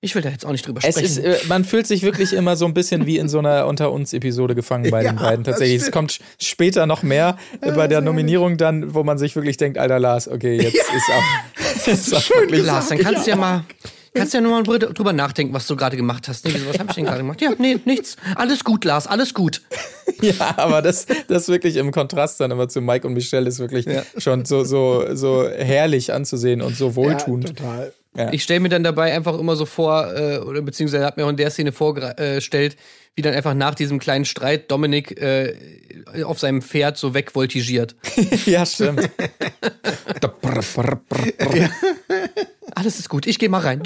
ich will da jetzt auch nicht drüber Es sprechen. ist, äh, man fühlt sich wirklich immer so ein bisschen wie in so einer Unter uns Episode gefangen bei Ja, den beiden. Tatsächlich. Es kommt später noch mehr äh, bei der Nominierung dann, wo man sich wirklich denkt, alter Lars, okay, jetzt ist auch. ist auch wirklich Lars, dann kannst du ja mal, kannst ja nur mal drü- drüber nachdenken, was du gerade gemacht hast. Nee, was habe ich denn gerade gemacht? Ja, nee, nichts. Alles gut, Lars, alles gut. Ja, aber das, das wirklich im Kontrast dann immer zu Mike und Michelle ist wirklich schon so, so, so herrlich anzusehen und so Ja, wohltuend. Total. Ich stelle mir dann dabei einfach immer so vor, äh, oder beziehungsweise hat mir auch in der Szene vorgestellt, wie dann einfach nach diesem kleinen Streit Dominik äh, auf seinem Pferd so wegvoltigiert. Ja, stimmt. Alles ist gut, ich gehe mal rein.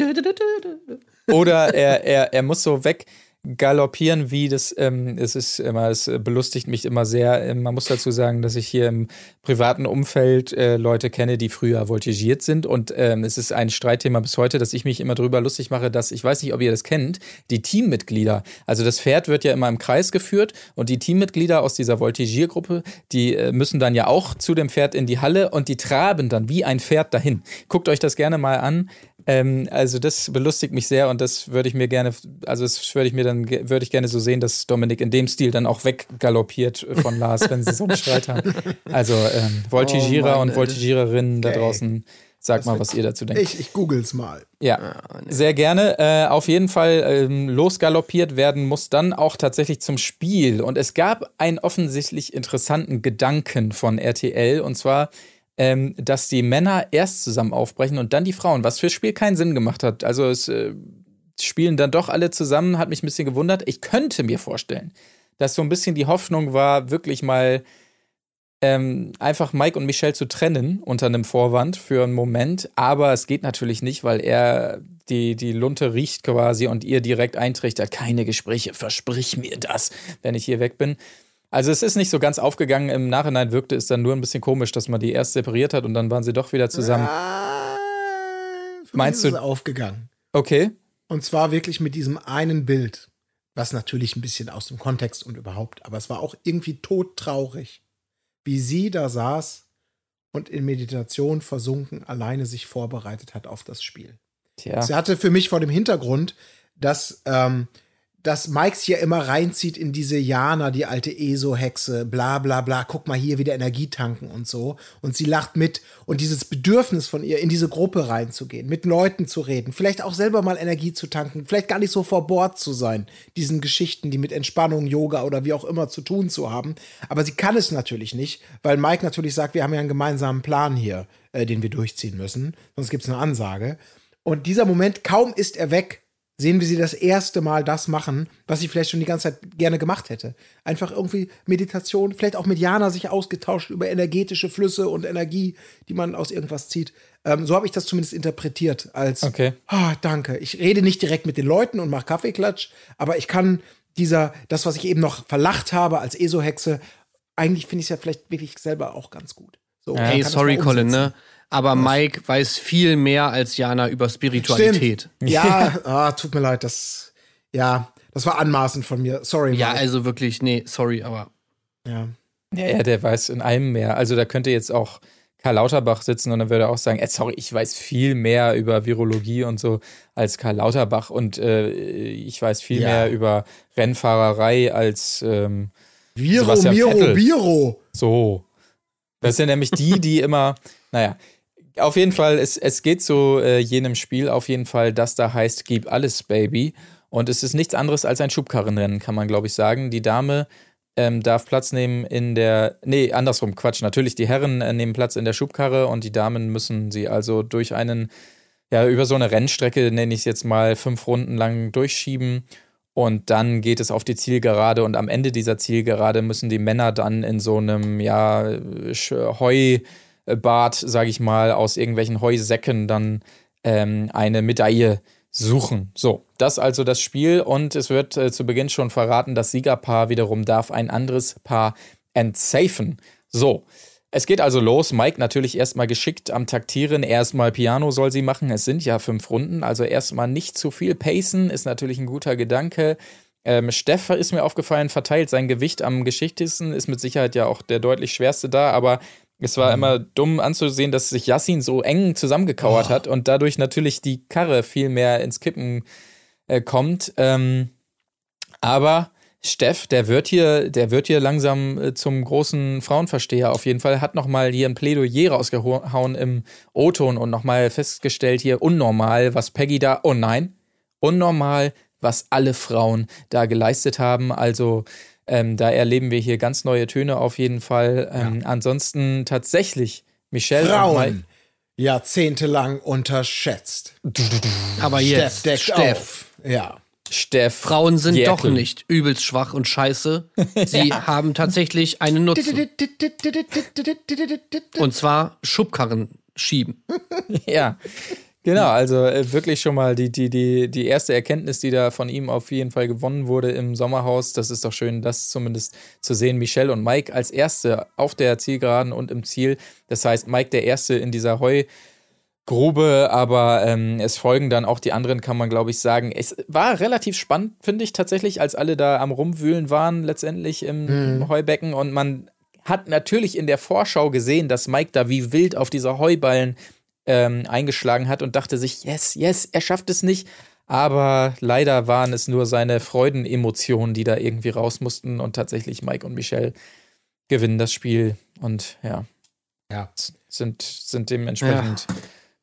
Oder er, er, er muss so weg galoppieren, wie das, ähm, es ist immer, es belustigt mich immer sehr. Ähm, Man muss dazu sagen, dass ich hier im privaten Umfeld äh, Leute kenne, die früher voltigiert sind und ähm, es ist ein Streitthema bis heute, dass ich mich immer drüber lustig mache, dass, ich weiß nicht, ob ihr das kennt, die Teammitglieder, also das Pferd wird ja immer im Kreis geführt und die Teammitglieder aus dieser Voltigiergruppe, die äh, müssen dann ja auch zu dem Pferd in die Halle und die traben dann wie ein Pferd dahin. Guckt euch das gerne mal an. Ähm, also das belustigt mich sehr und das würde ich mir gerne, also das würde ich mir dann, würde ich gerne so sehen, dass Dominik in dem Stil dann auch weggaloppiert von Lars, wenn sie so einen Streit haben. Also ähm, Voltigierer Oh Mann, und. Voltigiererinnen da Okay. draußen, sagt mal, was ihr dazu denkt. Ich, ich google's mal. Ja, sehr gerne. Äh, auf jeden Fall ähm, losgaloppiert werden muss dann auch tatsächlich zum Spiel. Und es gab einen offensichtlich interessanten Gedanken von RTL. Und zwar, ähm, dass die Männer erst zusammen aufbrechen und dann die Frauen, was fürs Spiel keinen Sinn gemacht hat. Also es äh, spielen dann doch alle zusammen, hat mich ein bisschen gewundert. Ich könnte mir vorstellen, dass so ein bisschen die Hoffnung war, wirklich mal ähm, einfach Mike und Michelle zu trennen unter einem Vorwand für einen Moment. Aber es geht natürlich nicht, weil er die, die Lunte riecht quasi und ihr direkt eintrichtert, keine Gespräche, versprich mir das, wenn ich hier weg bin. Also es ist nicht so ganz aufgegangen. Im Nachhinein wirkte es dann nur ein bisschen komisch, dass man die erst separiert hat und dann waren sie doch wieder zusammen. Ah, Meinst ist du- es aufgegangen? Okay. Und zwar wirklich mit diesem einen Bild, was natürlich ein bisschen aus dem Kontext und überhaupt, aber es war auch irgendwie todtraurig, wie sie da saß und in Meditation versunken alleine sich vorbereitet hat auf das Spiel. Tja. Sie hatte für mich vor dem Hintergrund, dass, ähm, dass Mikes hier immer reinzieht in diese Jana, die alte ESO-Hexe, bla bla bla, guck mal hier wieder Energie tanken und so. Und sie lacht mit. Und dieses Bedürfnis von ihr, in diese Gruppe reinzugehen, mit Leuten zu reden, vielleicht auch selber mal Energie zu tanken, vielleicht gar nicht so vor Bord zu sein, diesen Geschichten, die mit Entspannung, Yoga oder wie auch immer zu tun zu haben. Aber sie kann es natürlich nicht, weil Mike natürlich sagt, wir haben ja einen gemeinsamen Plan hier, äh, den wir durchziehen müssen. Sonst gibt es eine Ansage. Und dieser Moment, kaum ist er weg, sehen wir sie das erste Mal das machen, was sie vielleicht schon die ganze Zeit gerne gemacht hätte. Einfach irgendwie Meditation, vielleicht auch mit Jana sich ausgetauscht über energetische Flüsse und Energie, die man aus irgendwas zieht. Ähm, so habe ich das zumindest interpretiert als, Okay. ah, danke. Ich rede nicht direkt mit den Leuten und mache Kaffeeklatsch, aber ich kann dieser, das, was ich eben noch verlacht habe als ESO-Hexe, eigentlich finde ich es ja vielleicht wirklich selber auch ganz gut. So, Hey, sorry, Colin, ne? Aber Mike weiß viel mehr als Jana über Spiritualität. Stimmt. Ja, ah, tut mir leid, das, ja, das war anmaßend von mir. Sorry. Ja, Mike. also wirklich, nee, sorry, aber. ja. Ja, ja, der weiß in allem mehr. Also da könnte jetzt auch Karl Lauterbach sitzen und dann würde er auch sagen, äh, sorry, ich weiß viel mehr über Virologie und so als Karl Lauterbach und äh, ich weiß viel Ja. mehr über Rennfahrerei als ähm, Viro, Miro, Vettel. Biro. so. Das sind nämlich die, die immer, naja, auf jeden Fall, es, es geht zu äh, jenem Spiel auf jeden Fall, das da heißt, gib alles, Baby. Und es ist nichts anderes als ein Schubkarrenrennen, kann man, glaube ich, sagen. Die Dame ähm, darf Platz nehmen in der, nee, andersrum, Quatsch. Natürlich, die Herren äh, nehmen Platz in der Schubkarre und die Damen müssen sie also durch einen, ja, über so eine Rennstrecke, nenne ich es jetzt mal, fünf Runden lang durchschieben. Und dann geht es auf die Zielgerade und am Ende dieser Zielgerade müssen die Männer dann in so einem, ja, Sch- Heubad, sage ich mal, aus irgendwelchen Heusäcken dann ähm, eine Medaille suchen. So, das also das Spiel und es wird äh, zu Beginn schon verraten, das Siegerpaar wiederum darf ein anderes Paar entsafen. So, es geht also los. Mike natürlich erstmal geschickt am Taktieren. Erstmal Piano soll sie machen. Es sind ja fünf Runden, also erstmal nicht zu viel pacen, ist natürlich ein guter Gedanke. Ähm, Steff ist mir aufgefallen, verteilt sein Gewicht am geschicktesten, ist mit Sicherheit ja auch der deutlich schwerste da, aber es war immer dumm anzusehen, dass sich Yassin so eng zusammengekauert hat und dadurch natürlich die Karre viel mehr ins Kippen äh, kommt. Ähm, aber Steff, der wird hier, der wird hier langsam äh, zum großen Frauenversteher auf jeden Fall, hat nochmal hier ein Plädoyer rausgehauen im O-Ton und nochmal festgestellt hier, unnormal, was Peggy da, oh nein, unnormal, was alle Frauen da geleistet haben. Also ähm, da erleben wir hier ganz neue Töne auf jeden Fall. Ähm, Ansonsten tatsächlich Michelle. Frauen. Jahrzehntelang unterschätzt. Aber jetzt, Steff Steff. auf. Ja. Steff. Frauen sind Jäckel. doch nicht übelst schwach und scheiße. Sie haben tatsächlich einen Nutzen. Und zwar Schubkarren schieben. Ja, genau. Also äh, wirklich schon mal die, die, die, die erste Erkenntnis, die da von ihm auf jeden Fall gewonnen wurde im Sommerhaus. Das ist doch schön, das zumindest zu sehen. Michelle und Mike als Erste auf der Zielgeraden und im Ziel. Das heißt, Mike der Erste in dieser Heugrube, aber ähm, es folgen dann auch die anderen, kann man glaube ich sagen. Es war relativ spannend, finde ich tatsächlich, als alle da am Rumwühlen waren, letztendlich im Heubecken und man hat natürlich in der Vorschau gesehen, dass Mike da wie wild auf dieser Heuballen ähm, eingeschlagen hat und dachte sich, yes, yes, er schafft es nicht. Aber leider waren es nur seine Freudenemotionen, die da irgendwie raus mussten und tatsächlich Mike und Michelle gewinnen das Spiel und ja, Ja. sind, sind dementsprechend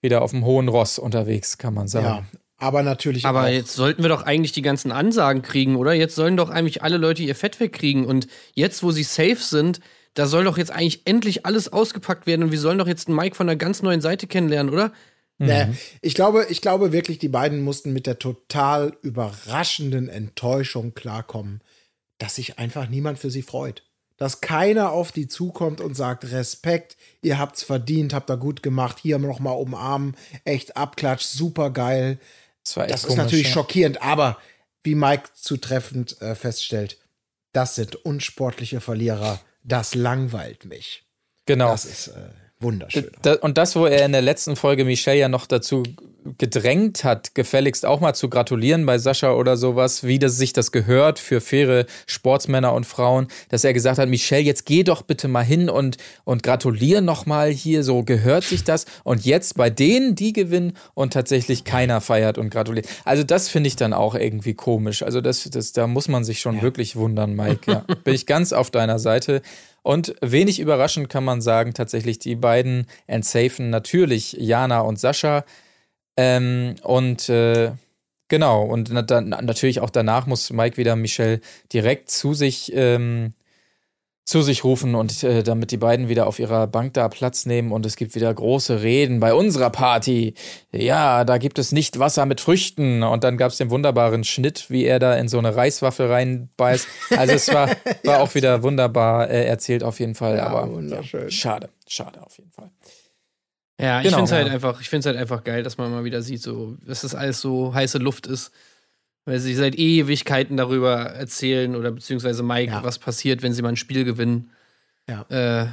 wieder auf dem hohen Ross unterwegs, kann man sagen. Ja. Aber natürlich Aber auch. jetzt sollten wir doch eigentlich die ganzen Ansagen kriegen, oder? Jetzt sollen doch eigentlich alle Leute ihr Fett wegkriegen. Und jetzt, wo sie safe sind, da soll doch jetzt eigentlich endlich alles ausgepackt werden. Und wir sollen doch jetzt einen Mike von einer ganz neuen Seite kennenlernen, oder? Nee, ich glaube, ich glaube wirklich, die beiden mussten mit der total überraschenden Enttäuschung klarkommen, dass sich einfach niemand für sie freut. Dass keiner auf die zukommt und sagt, Respekt, ihr habt's verdient, habt ihr gut gemacht, hier noch mal umarmen, echt abklatsch, super geil. Das war echt Das ist komisch, natürlich ja. schockierend, aber wie Mike zutreffend äh, feststellt, das sind unsportliche Verlierer, das langweilt mich. Genau. Das ist äh, wunderschön. Da, und das, wo er in der letzten Folge Michelle ja noch dazu gedrängt hat, gefälligst auch mal zu gratulieren bei Sascha oder sowas, wie das sich das gehört für faire Sportsmänner und Frauen, dass er gesagt hat, Michelle, jetzt geh doch bitte mal hin und, und gratulier noch mal hier, so gehört sich das. Und jetzt bei denen, die gewinnen und tatsächlich keiner feiert und gratuliert. Also das finde ich dann auch irgendwie komisch. Also das, das, da muss man sich schon wirklich wundern, Mike. Ja, bin ich ganz auf deiner Seite. Und wenig überraschend kann man sagen, tatsächlich die beiden entsafen natürlich Jana und Sascha. Ähm, und äh, genau, und na, dann, natürlich auch danach muss Mike wieder Michelle direkt zu sich, ähm, zu sich rufen und äh, damit die beiden wieder auf ihrer Bank da Platz nehmen und es gibt wieder große Reden bei unserer Party. Ja, da gibt es nicht Wasser mit Früchten und dann gab es den wunderbaren Schnitt, wie er da in so eine Reiswaffel reinbeißt. Also es war, war auch wieder wunderbar äh, erzählt auf jeden Fall, Ja, aber wunderschön. Ja, schade, schade auf jeden Fall. Ja, ich Genau, finde es halt ja. einfach, ich finde es halt einfach geil, dass man mal wieder sieht, so, dass das alles so heiße Luft ist. Weil sie seit Ewigkeiten darüber erzählen oder beziehungsweise Mike, Ja. was passiert, wenn sie mal ein Spiel gewinnen. Ja. Äh,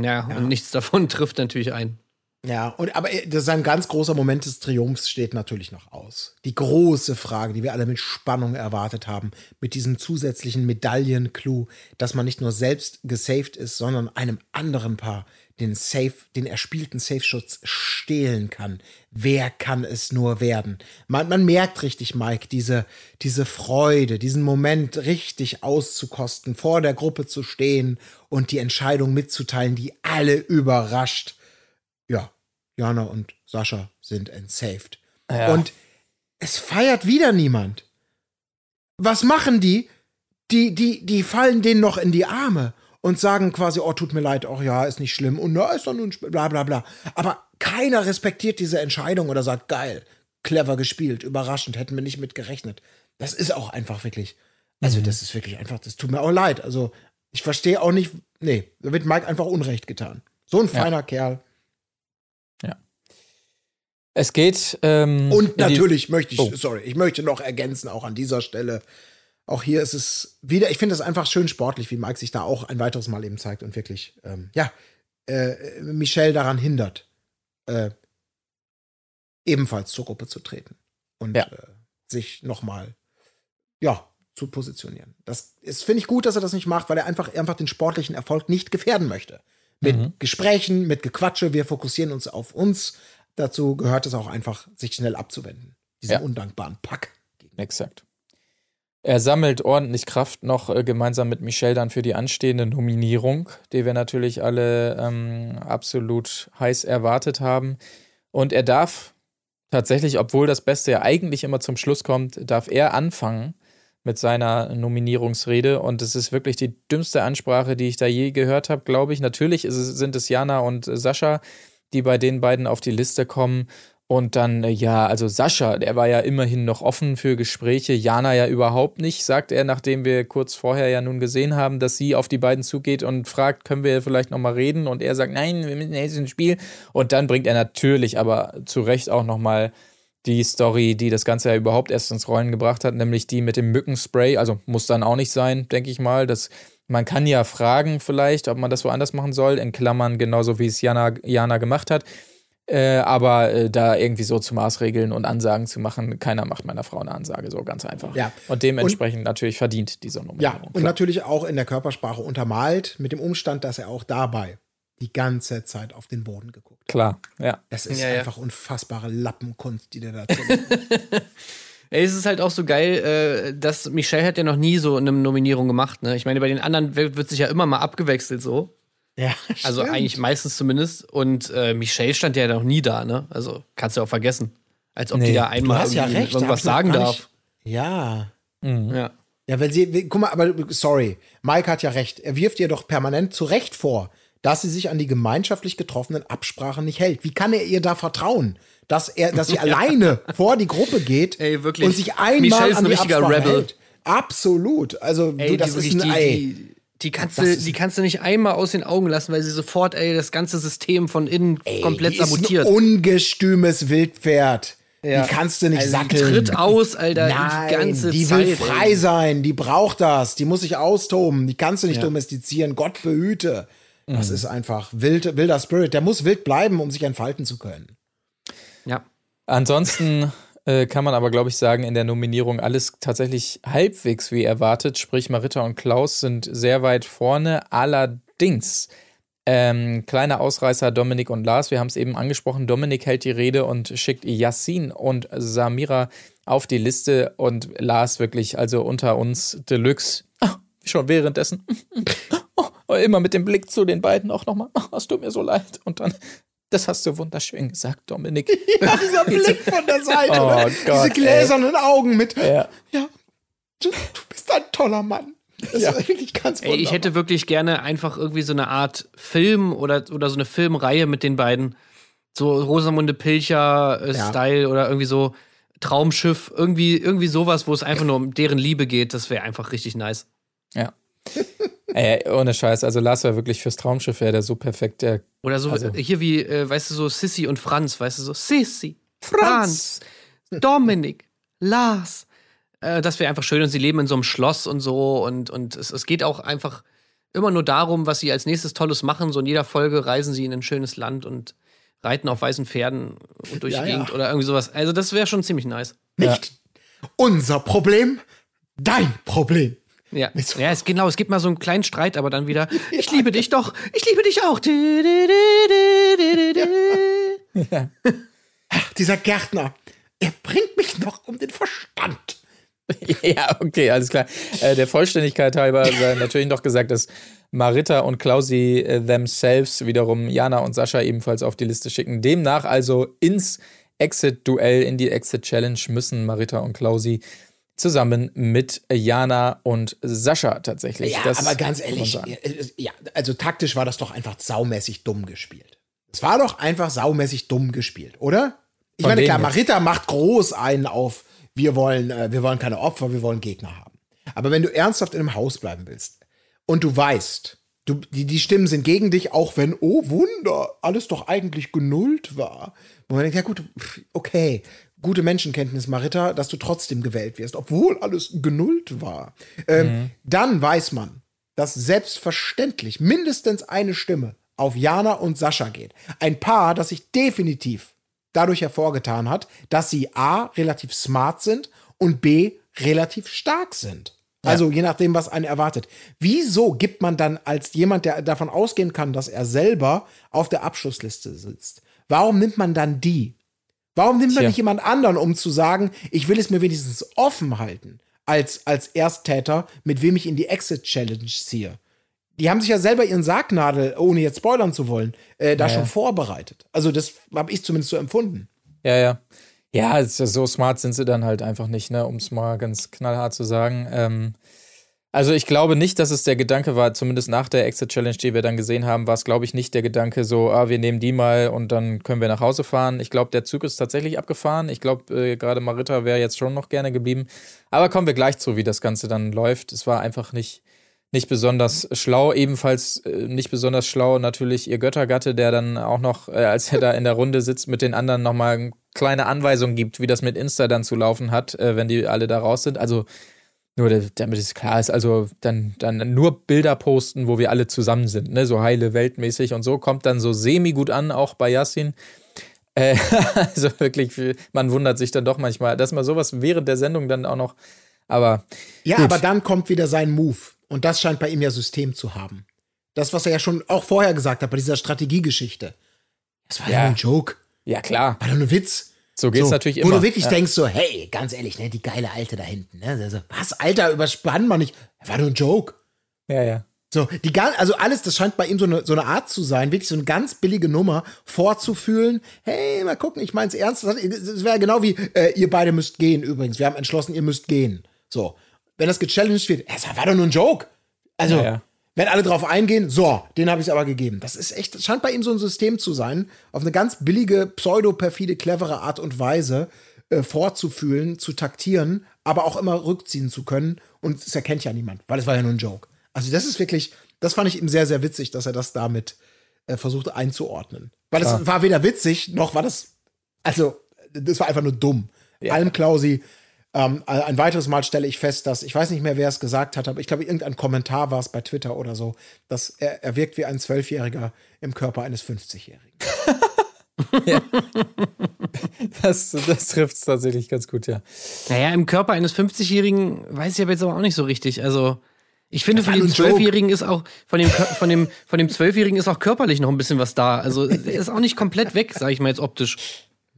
ja, und nichts davon trifft natürlich ein. Ja, und aber äh, das ist ein ganz großer Moment des Triumphs steht natürlich noch aus. Die große Frage, die wir alle mit Spannung erwartet haben, mit diesem zusätzlichen Medaillenclou, dass man nicht nur selbst gesaved ist, sondern einem anderen Paar den Safe, den erspielten Safe-Schutz stehlen kann. Wer kann es nur werden? Man, man merkt richtig, Mike, diese, diese Freude, diesen Moment richtig auszukosten, vor der Gruppe zu stehen und die Entscheidung mitzuteilen, die alle überrascht ja, Jana und Sascha sind entsaved. Ja. Und es feiert wieder niemand. Was machen die? Die, die, die fallen denen noch in die Arme und sagen quasi, oh, tut mir leid, oh ja, ist nicht schlimm und na, ist doch Spiel, bla bla bla. Aber keiner respektiert diese Entscheidung oder sagt, geil, clever gespielt, überraschend, hätten wir nicht mit gerechnet. Das ist auch einfach wirklich, also das ist wirklich einfach, das tut mir auch leid. Also ich verstehe auch nicht, nee, da wird Mike einfach Unrecht getan. So ein feiner Kerl. Es geht. Ähm, Und natürlich möchte ich, Oh. sorry, ich möchte noch ergänzen, auch an dieser Stelle. Auch hier ist es wieder, ich finde es einfach schön sportlich, wie Mike sich da auch ein weiteres Mal eben zeigt und wirklich, ähm, ja, äh, Michelle daran hindert, äh, ebenfalls zur Gruppe zu treten und Ja. äh, sich nochmal, ja, zu positionieren. Das ist, finde ich gut, dass er das nicht macht, weil er einfach, einfach den sportlichen Erfolg nicht gefährden möchte. Mit Mhm. Gesprächen, mit Gequatsche, wir fokussieren uns auf uns. Dazu gehört es auch einfach, sich schnell abzuwenden. Diesen Ja. undankbaren Pack. Exakt. Er sammelt ordentlich Kraft noch äh, gemeinsam mit Michelle dann für die anstehende Nominierung, die wir natürlich alle ähm, absolut heiß erwartet haben. Und er darf tatsächlich, obwohl das Beste ja eigentlich immer zum Schluss kommt, darf er anfangen mit seiner Nominierungsrede. Und es ist wirklich die dümmste Ansprache, die ich da je gehört habe, glaube ich. Natürlich es, sind es Jana und Sascha, die bei den beiden auf die Liste kommen. Und dann, äh, ja, also Sascha, der war ja immerhin noch offen für Gespräche, Jana ja überhaupt nicht, sagt er, nachdem wir kurz vorher ja nun gesehen haben, dass sie auf die beiden zugeht und fragt, können wir vielleicht nochmal reden? Und er sagt, nein, wir müssen jetzt ins Spiel. Und dann bringt er natürlich aber zu Recht auch nochmal die Story, die das Ganze ja überhaupt erst ins Rollen gebracht hat, nämlich die mit dem Mückenspray. Also muss dann auch nicht sein, denke ich mal. Das, man kann ja fragen vielleicht, ob man das woanders machen soll, in Klammern genauso wie es Jana, Jana gemacht hat. Äh, aber äh, da irgendwie so zu Maßregeln und Ansagen zu machen, keiner macht meiner Frau eine Ansage, so ganz einfach. Ja. Und dementsprechend natürlich verdient diese Nominierung. Ja, und natürlich auch in der Körpersprache untermalt mit dem Umstand, dass er auch dabei die ganze Zeit auf den Boden geguckt hat. Klar, ja. Das ist Ja, ja. einfach unfassbare Lappenkunst, die der da. Ey, es ist halt auch so geil, äh, dass Michelle hat ja noch nie so eine Nominierung gemacht, ne? Ich meine, bei den anderen wird, wird sich ja immer mal abgewechselt so. Ja, Also stimmt. eigentlich meistens zumindest. Und äh, Michelle stand ja noch nie da, ne? Also kannst du auch vergessen. Als ob Nee. die da du einmal hast ja recht. irgendwas sagen darf. Ja. Ja. Ja, weil sie, guck mal, aber sorry, Mike hat ja recht. Er wirft ihr doch permanent zu Recht vor, dass sie sich an die gemeinschaftlich getroffenen Absprachen nicht hält. Wie kann er ihr da vertrauen, dass er, dass sie alleine vor die Gruppe geht Ey, wirklich. und sich einmal Michelle ist an ein die richtiger Absprache Rebel. hält? Absolut. Also, Ey, du, das die, ist ein die, Ei. die, die, kannst Das du, die kannst du nicht einmal aus den Augen lassen, weil sie sofort, ey, das ganze System von innen Ey, komplett die ist sabotiert. Ein ungestümes Wildpferd. Ja. Die kannst du nicht also, die satteln. tritt aus, Alter, Nein, die ganze die Zeit. will frei ey. sein, die braucht das, die muss sich austoben, die kannst du nicht Ja. domestizieren, Gott behüte. Das Mhm. ist einfach wild, wilder Spirit. Der muss wild bleiben, um sich entfalten zu können. Ja. Ansonsten äh, kann man aber, glaube ich, sagen, in der Nominierung alles tatsächlich halbwegs wie erwartet. Sprich, Marita und Klaus sind sehr weit vorne. Allerdings, ähm, kleiner Ausreißer Dominik und Lars, wir haben es eben angesprochen. Dominik hält die Rede und schickt Yassin und Samira auf die Liste und Lars wirklich, also unter uns Deluxe, ah, schon währenddessen. Oh, immer mit dem Blick zu den beiden auch nochmal. Oh, es tut mir so leid. Und dann, das hast du wunderschön gesagt, Dominik. Ja, dieser Blick von der Seite, Oh ne? Gott, diese gläsernen Augen mit, Ja. ja, du, du bist ein toller Mann. Das ist wirklich ganz Ey, ich wunderbar. hätte wirklich gerne einfach irgendwie so eine Art Film oder, oder so eine Filmreihe mit den beiden. So Rosamunde Pilcher-Style oder irgendwie so Traumschiff, irgendwie, irgendwie sowas, wo es einfach nur um deren Liebe geht. Das wäre einfach richtig nice. Ja. Ey, ohne Scheiß. Also Lars war wirklich fürs Traumschiff, wäre der so perfekt. Der, Oder so, Also- hier wie, äh, weißt du, so Sissy und Franz, weißt du, so Sissy, Franz, Dominik, Lars. Äh, das wäre einfach schön und sie leben in so einem Schloss und so und, und es, es geht auch einfach immer nur darum, was sie als nächstes Tolles machen. So in jeder Folge reisen sie in ein schönes Land und reiten auf weißen Pferden und durch Ja, die ja. Gegend oder irgendwie sowas. Also das wäre schon ziemlich nice. Nicht unser Problem, dein Problem. Ja, so- ja es, genau, es gibt mal so einen kleinen Streit, aber dann wieder, ich liebe dich doch, ich liebe dich auch. Dieser Gärtner, er bringt mich noch um den Verstand. ja, okay, alles klar. Äh, der Vollständigkeit halber sei natürlich noch gesagt, dass Marita und Klausi äh, themselves wiederum Jana und Sascha ebenfalls auf die Liste schicken. Demnach also ins Exit-Duell, in die Exit-Challenge müssen Marita und Klausi zusammen mit Jana und Sascha tatsächlich. Ja, Das aber ganz ehrlich, sagen. äh, ja, also taktisch war das doch einfach saumäßig dumm gespielt. Es war doch einfach saumäßig dumm gespielt, oder? Ich Von meine, klar? Marita macht groß einen auf, wir wollen, äh, wir wollen keine Opfer, wir wollen Gegner haben. Aber wenn du ernsthaft in einem Haus bleiben willst und du weißt, du, die, die Stimmen sind gegen dich, auch wenn, oh Wunder, alles doch eigentlich genullt war. Wo man denkt, ja gut, okay, gute Menschenkenntnis, Marita, dass du trotzdem gewählt wirst, obwohl alles genullt war. Ähm, Dann weiß man, dass selbstverständlich mindestens eine Stimme auf Jana und Sascha geht. Ein Paar, das sich definitiv dadurch hervorgetan hat, dass sie A, relativ smart sind und B, relativ stark sind. Also je nachdem, was einen erwartet. Wieso gibt man dann als jemand, der davon ausgehen kann, dass er selber auf der Abschlussliste sitzt, warum nimmt man dann die? Warum nimmt man Tja. nicht jemand anderen, um zu sagen, ich will es mir wenigstens offen halten, als, als Ersttäter, mit wem ich in die Exit-Challenge ziehe? Die haben sich ja selber ihren Sargnadel, ohne jetzt spoilern zu wollen, äh, da schon vorbereitet. Also das habe ich zumindest so empfunden. Ja, ja. Ja, so smart sind sie dann halt einfach nicht, ne, um es mal ganz knallhart zu sagen. Ähm, also ich glaube nicht, dass es der Gedanke war, zumindest nach der Exit Challenge, die wir dann gesehen haben, war es, glaube ich, nicht der Gedanke so, ah, wir nehmen die mal und dann können wir nach Hause fahren. Ich glaube, der Zug ist tatsächlich abgefahren. Ich glaube, äh, gerade Marita wäre jetzt schon noch gerne geblieben. Aber kommen wir gleich zu, wie das Ganze dann läuft. Es war einfach nicht, nicht besonders schlau. Ebenfalls äh, nicht besonders schlau natürlich ihr Göttergatte, der dann auch noch, äh, als er da in der Runde sitzt, mit den anderen nochmal eine kleine Anweisung gibt, wie das mit Insta dann zu laufen hat, äh, wenn die alle da raus sind. Also nur da- damit es klar ist, also dann, dann nur Bilder posten, wo wir alle zusammen sind, ne? so heile weltmäßig und so, kommt dann so semi gut an, auch bei Yassin. Äh, also wirklich, viel- man wundert sich dann doch manchmal, dass man sowas während der Sendung dann auch noch, aber Ja, Gut. aber dann kommt wieder sein Move. Und das scheint bei ihm ja System zu haben. Das, was er ja schon auch vorher gesagt hat, bei dieser Strategiegeschichte. Das war ja, Ja. ein Joke. ja klar, War doch nur ein Witz. So geht's so, natürlich Wo immer. du wirklich ja. denkst so, hey, ganz ehrlich, ne, die geile Alte da hinten, ne? Also, was, Alter, überspann man nicht. War nur ein Joke. ja, ja. So, die also alles, das scheint bei ihm so eine, so eine Art zu sein, wirklich so eine ganz billige Nummer vorzufühlen. Hey, mal gucken, ich mein's ernst. Das das wäre genau wie, äh, ihr beide müsst gehen übrigens. Wir haben entschlossen, ihr müsst gehen. So. Wenn das gechallenged wird, es war doch nur ein Joke. Also, Ja, ja. Wenn alle drauf eingehen, so, den habe ich aber gegeben. Das ist echt, das scheint bei ihm so ein System zu sein, auf eine ganz billige, pseudo-perfide, clevere Art und Weise. äh, vorzufühlen, zu taktieren, aber auch immer rückziehen zu können. Und es erkennt ja niemand, weil es war ja nur ein Joke. Also das ist wirklich, das fand ich ihm sehr, sehr witzig, dass er das damit äh, versucht einzuordnen. Weil es war weder witzig, noch war das, also das war einfach nur dumm. Ja. Alm Klausi, ähm, ein weiteres Mal stelle ich fest, dass, ich weiß nicht mehr, wer es gesagt hat, aber ich glaube, irgendein Kommentar war es bei Twitter oder so, dass er, er wirkt wie ein Zwölfjähriger im Körper eines 50-Jährigen. Das, das trifft es tatsächlich ganz gut, ja. Naja, im Körper eines 50-Jährigen weiß ich aber jetzt aber auch nicht so richtig. Also, ich finde, von dem. Zwölfjährigen ist auch, von dem, von dem, von dem Zwölfjährigen ist auch körperlich noch ein bisschen was da. Also, er ist auch nicht komplett weg, sag ich mal jetzt optisch.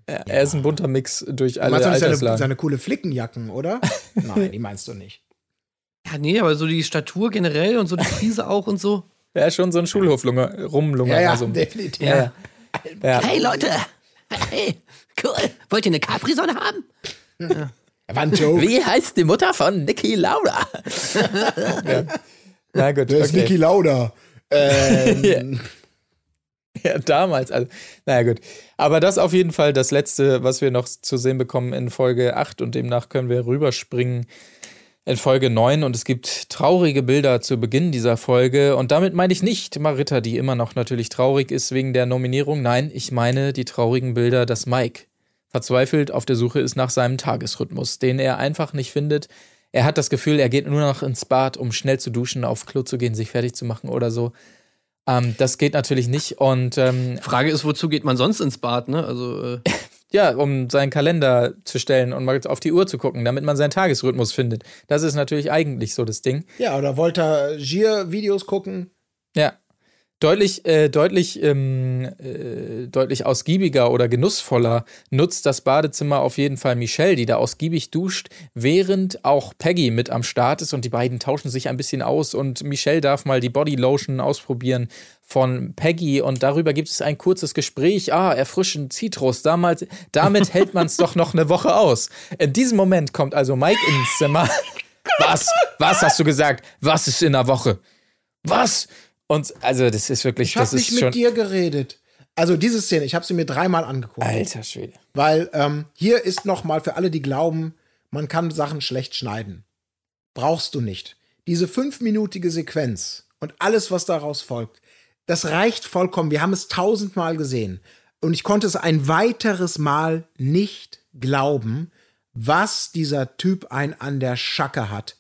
Er, er ist ein bunter Mix durch Du alle meinst doch nicht seine, Alterslagen. seine coole Flickenjacken, oder? Nein, die meinst du nicht. Ja, nee, aber so die Statur generell und so die Frise auch und so. er ist schon so ein Schulhoflunger, Rumlunger. Ja, ja, also, definitiv. ja. ja. Hey Leute, hey, cool. Wollt ihr eine Capri-Sonne haben? Er war ein Joke. Wie heißt die Mutter von Niki Lauda? ja. Na gut, ist okay. Niki Lauda. Ähm, Ja, damals. Also, naja, gut. Aber das auf jeden Fall das Letzte, was wir noch zu sehen bekommen in Folge 8 und demnach können wir rüberspringen in Folge 9 und es gibt traurige Bilder zu Beginn dieser Folge und damit meine ich nicht Marita, die immer noch natürlich traurig ist wegen der Nominierung. Nein, ich meine die traurigen Bilder, dass Mike verzweifelt auf der Suche ist nach seinem Tagesrhythmus, den er einfach nicht findet. Er hat das Gefühl, er geht nur noch ins Bad, um schnell zu duschen, auf Klo zu gehen, sich fertig zu machen oder so. Ähm, das geht natürlich nicht. Und ähm, Frage ist, wozu geht man sonst ins Bad, ne? Also, äh, ja, um seinen Kalender zu stellen und mal auf die Uhr zu gucken, damit man seinen Tagesrhythmus findet. Das ist natürlich eigentlich so das Ding. ja, oder wollte er Gier-Videos gucken? Ja. Deutlich, äh, deutlich, ähm, äh, deutlich ausgiebiger oder genussvoller nutzt das Badezimmer auf jeden Fall Michelle, die da ausgiebig duscht, während auch Peggy mit am Start ist und die beiden tauschen sich ein bisschen aus und Michelle darf mal die Bodylotion ausprobieren von Peggy und darüber gibt es ein kurzes Gespräch. Ah, erfrischend Zitrus. Damals, damit hält man es doch noch eine Woche aus. In diesem Moment kommt also Mike ins Zimmer. Was? Was hast du gesagt? Was ist in der Woche? Was? Und also, das ist wirklich, Ich habe nicht mit dir geredet. Also diese Szene, ich habe sie mir dreimal angeguckt. Alter Schwede. Weil ähm, hier ist noch mal für alle, die glauben, man kann Sachen schlecht schneiden. Brauchst du nicht. Diese fünfminütige Sequenz und alles, was daraus folgt, das reicht vollkommen. Wir haben es tausendmal gesehen. Und ich konnte es ein weiteres Mal nicht glauben, was dieser Typ ein an der Schacke hat.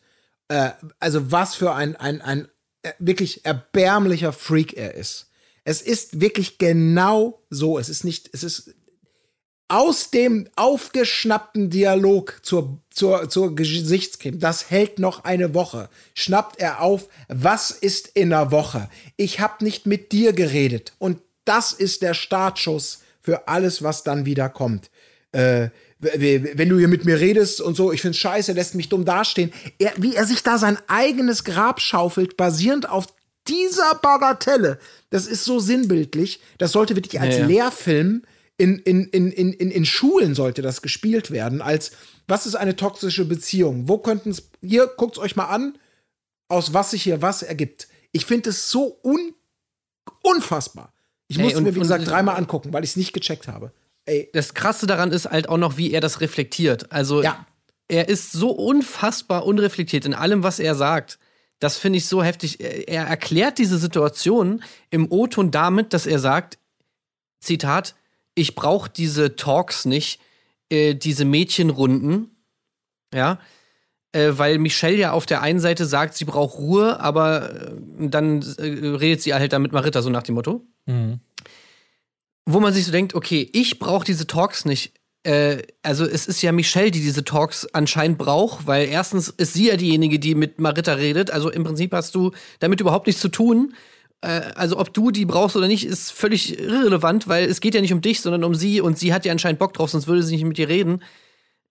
Äh, also was für ein, ein, ein wirklich erbärmlicher Freak er ist. Es ist wirklich genau so. Es ist nicht, es ist aus dem aufgeschnappten Dialog zur, zur, zur Gesichtscreme, das hält noch eine Woche, schnappt er auf, was ist in der Woche? Ich habe nicht mit dir geredet. Und das ist der Startschuss für alles, was dann wieder kommt. Äh, wenn du hier mit mir redest und so, ich find's scheiße, lässt mich dumm dastehen. Er, wie er sich da sein eigenes Grab schaufelt, basierend auf dieser Bagatelle, das ist so sinnbildlich. Das sollte wirklich als Ja, ja. Lehrfilm in, in, in, in, in, in Schulen sollte das gespielt werden, als was ist eine toxische Beziehung? Wo könnten es, hier, guckt's euch mal an, aus was sich hier was ergibt. Ich finde es so un, unfassbar. Ich musste mir, wie gesagt, dreimal angucken, weil ich es nicht gecheckt habe. Ey, das Krasse daran ist halt auch noch, wie er das reflektiert. Also, ja. er ist so unfassbar unreflektiert in allem, was er sagt. Das finde ich so heftig. Er er erklärt diese Situation im O-Ton damit, dass er sagt, Zitat, ich brauche diese Talks nicht, äh, diese Mädchenrunden, ja, äh, weil Michelle ja auf der einen Seite sagt, sie braucht Ruhe, aber äh, dann äh, redet sie halt dann mit Marita, so nach dem Motto. Wo man sich so denkt, okay, ich brauche diese Talks nicht. Äh, also es ist ja Michelle, die diese Talks anscheinend braucht, weil erstens ist sie ja diejenige, die mit Marita redet. Also im Prinzip hast du damit überhaupt nichts zu tun. Äh, also ob du die brauchst oder nicht, ist völlig irrelevant, weil es geht ja nicht um dich, sondern um sie und sie hat ja anscheinend Bock drauf, sonst würde sie nicht mit dir reden.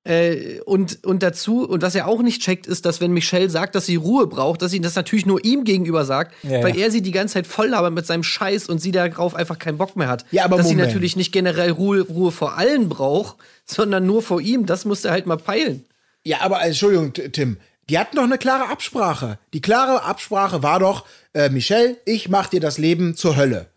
Äh, und, und dazu, und was er auch nicht checkt, ist, dass wenn Michelle sagt, dass sie Ruhe braucht, dass sie das natürlich nur ihm gegenüber sagt, Ja, weil ja. er sie die ganze Zeit voll labert mit seinem Scheiß und sie darauf einfach keinen Bock mehr hat. Ja, aber dass sie Moment. natürlich nicht generell Ruhe, Ruhe vor allen braucht, sondern nur vor ihm, das muss er halt mal peilen. Ja, aber äh, Entschuldigung, Tim. Die hatten doch eine klare Absprache. Die klare Absprache war doch, äh, Michelle, ich mach dir das Leben zur Hölle.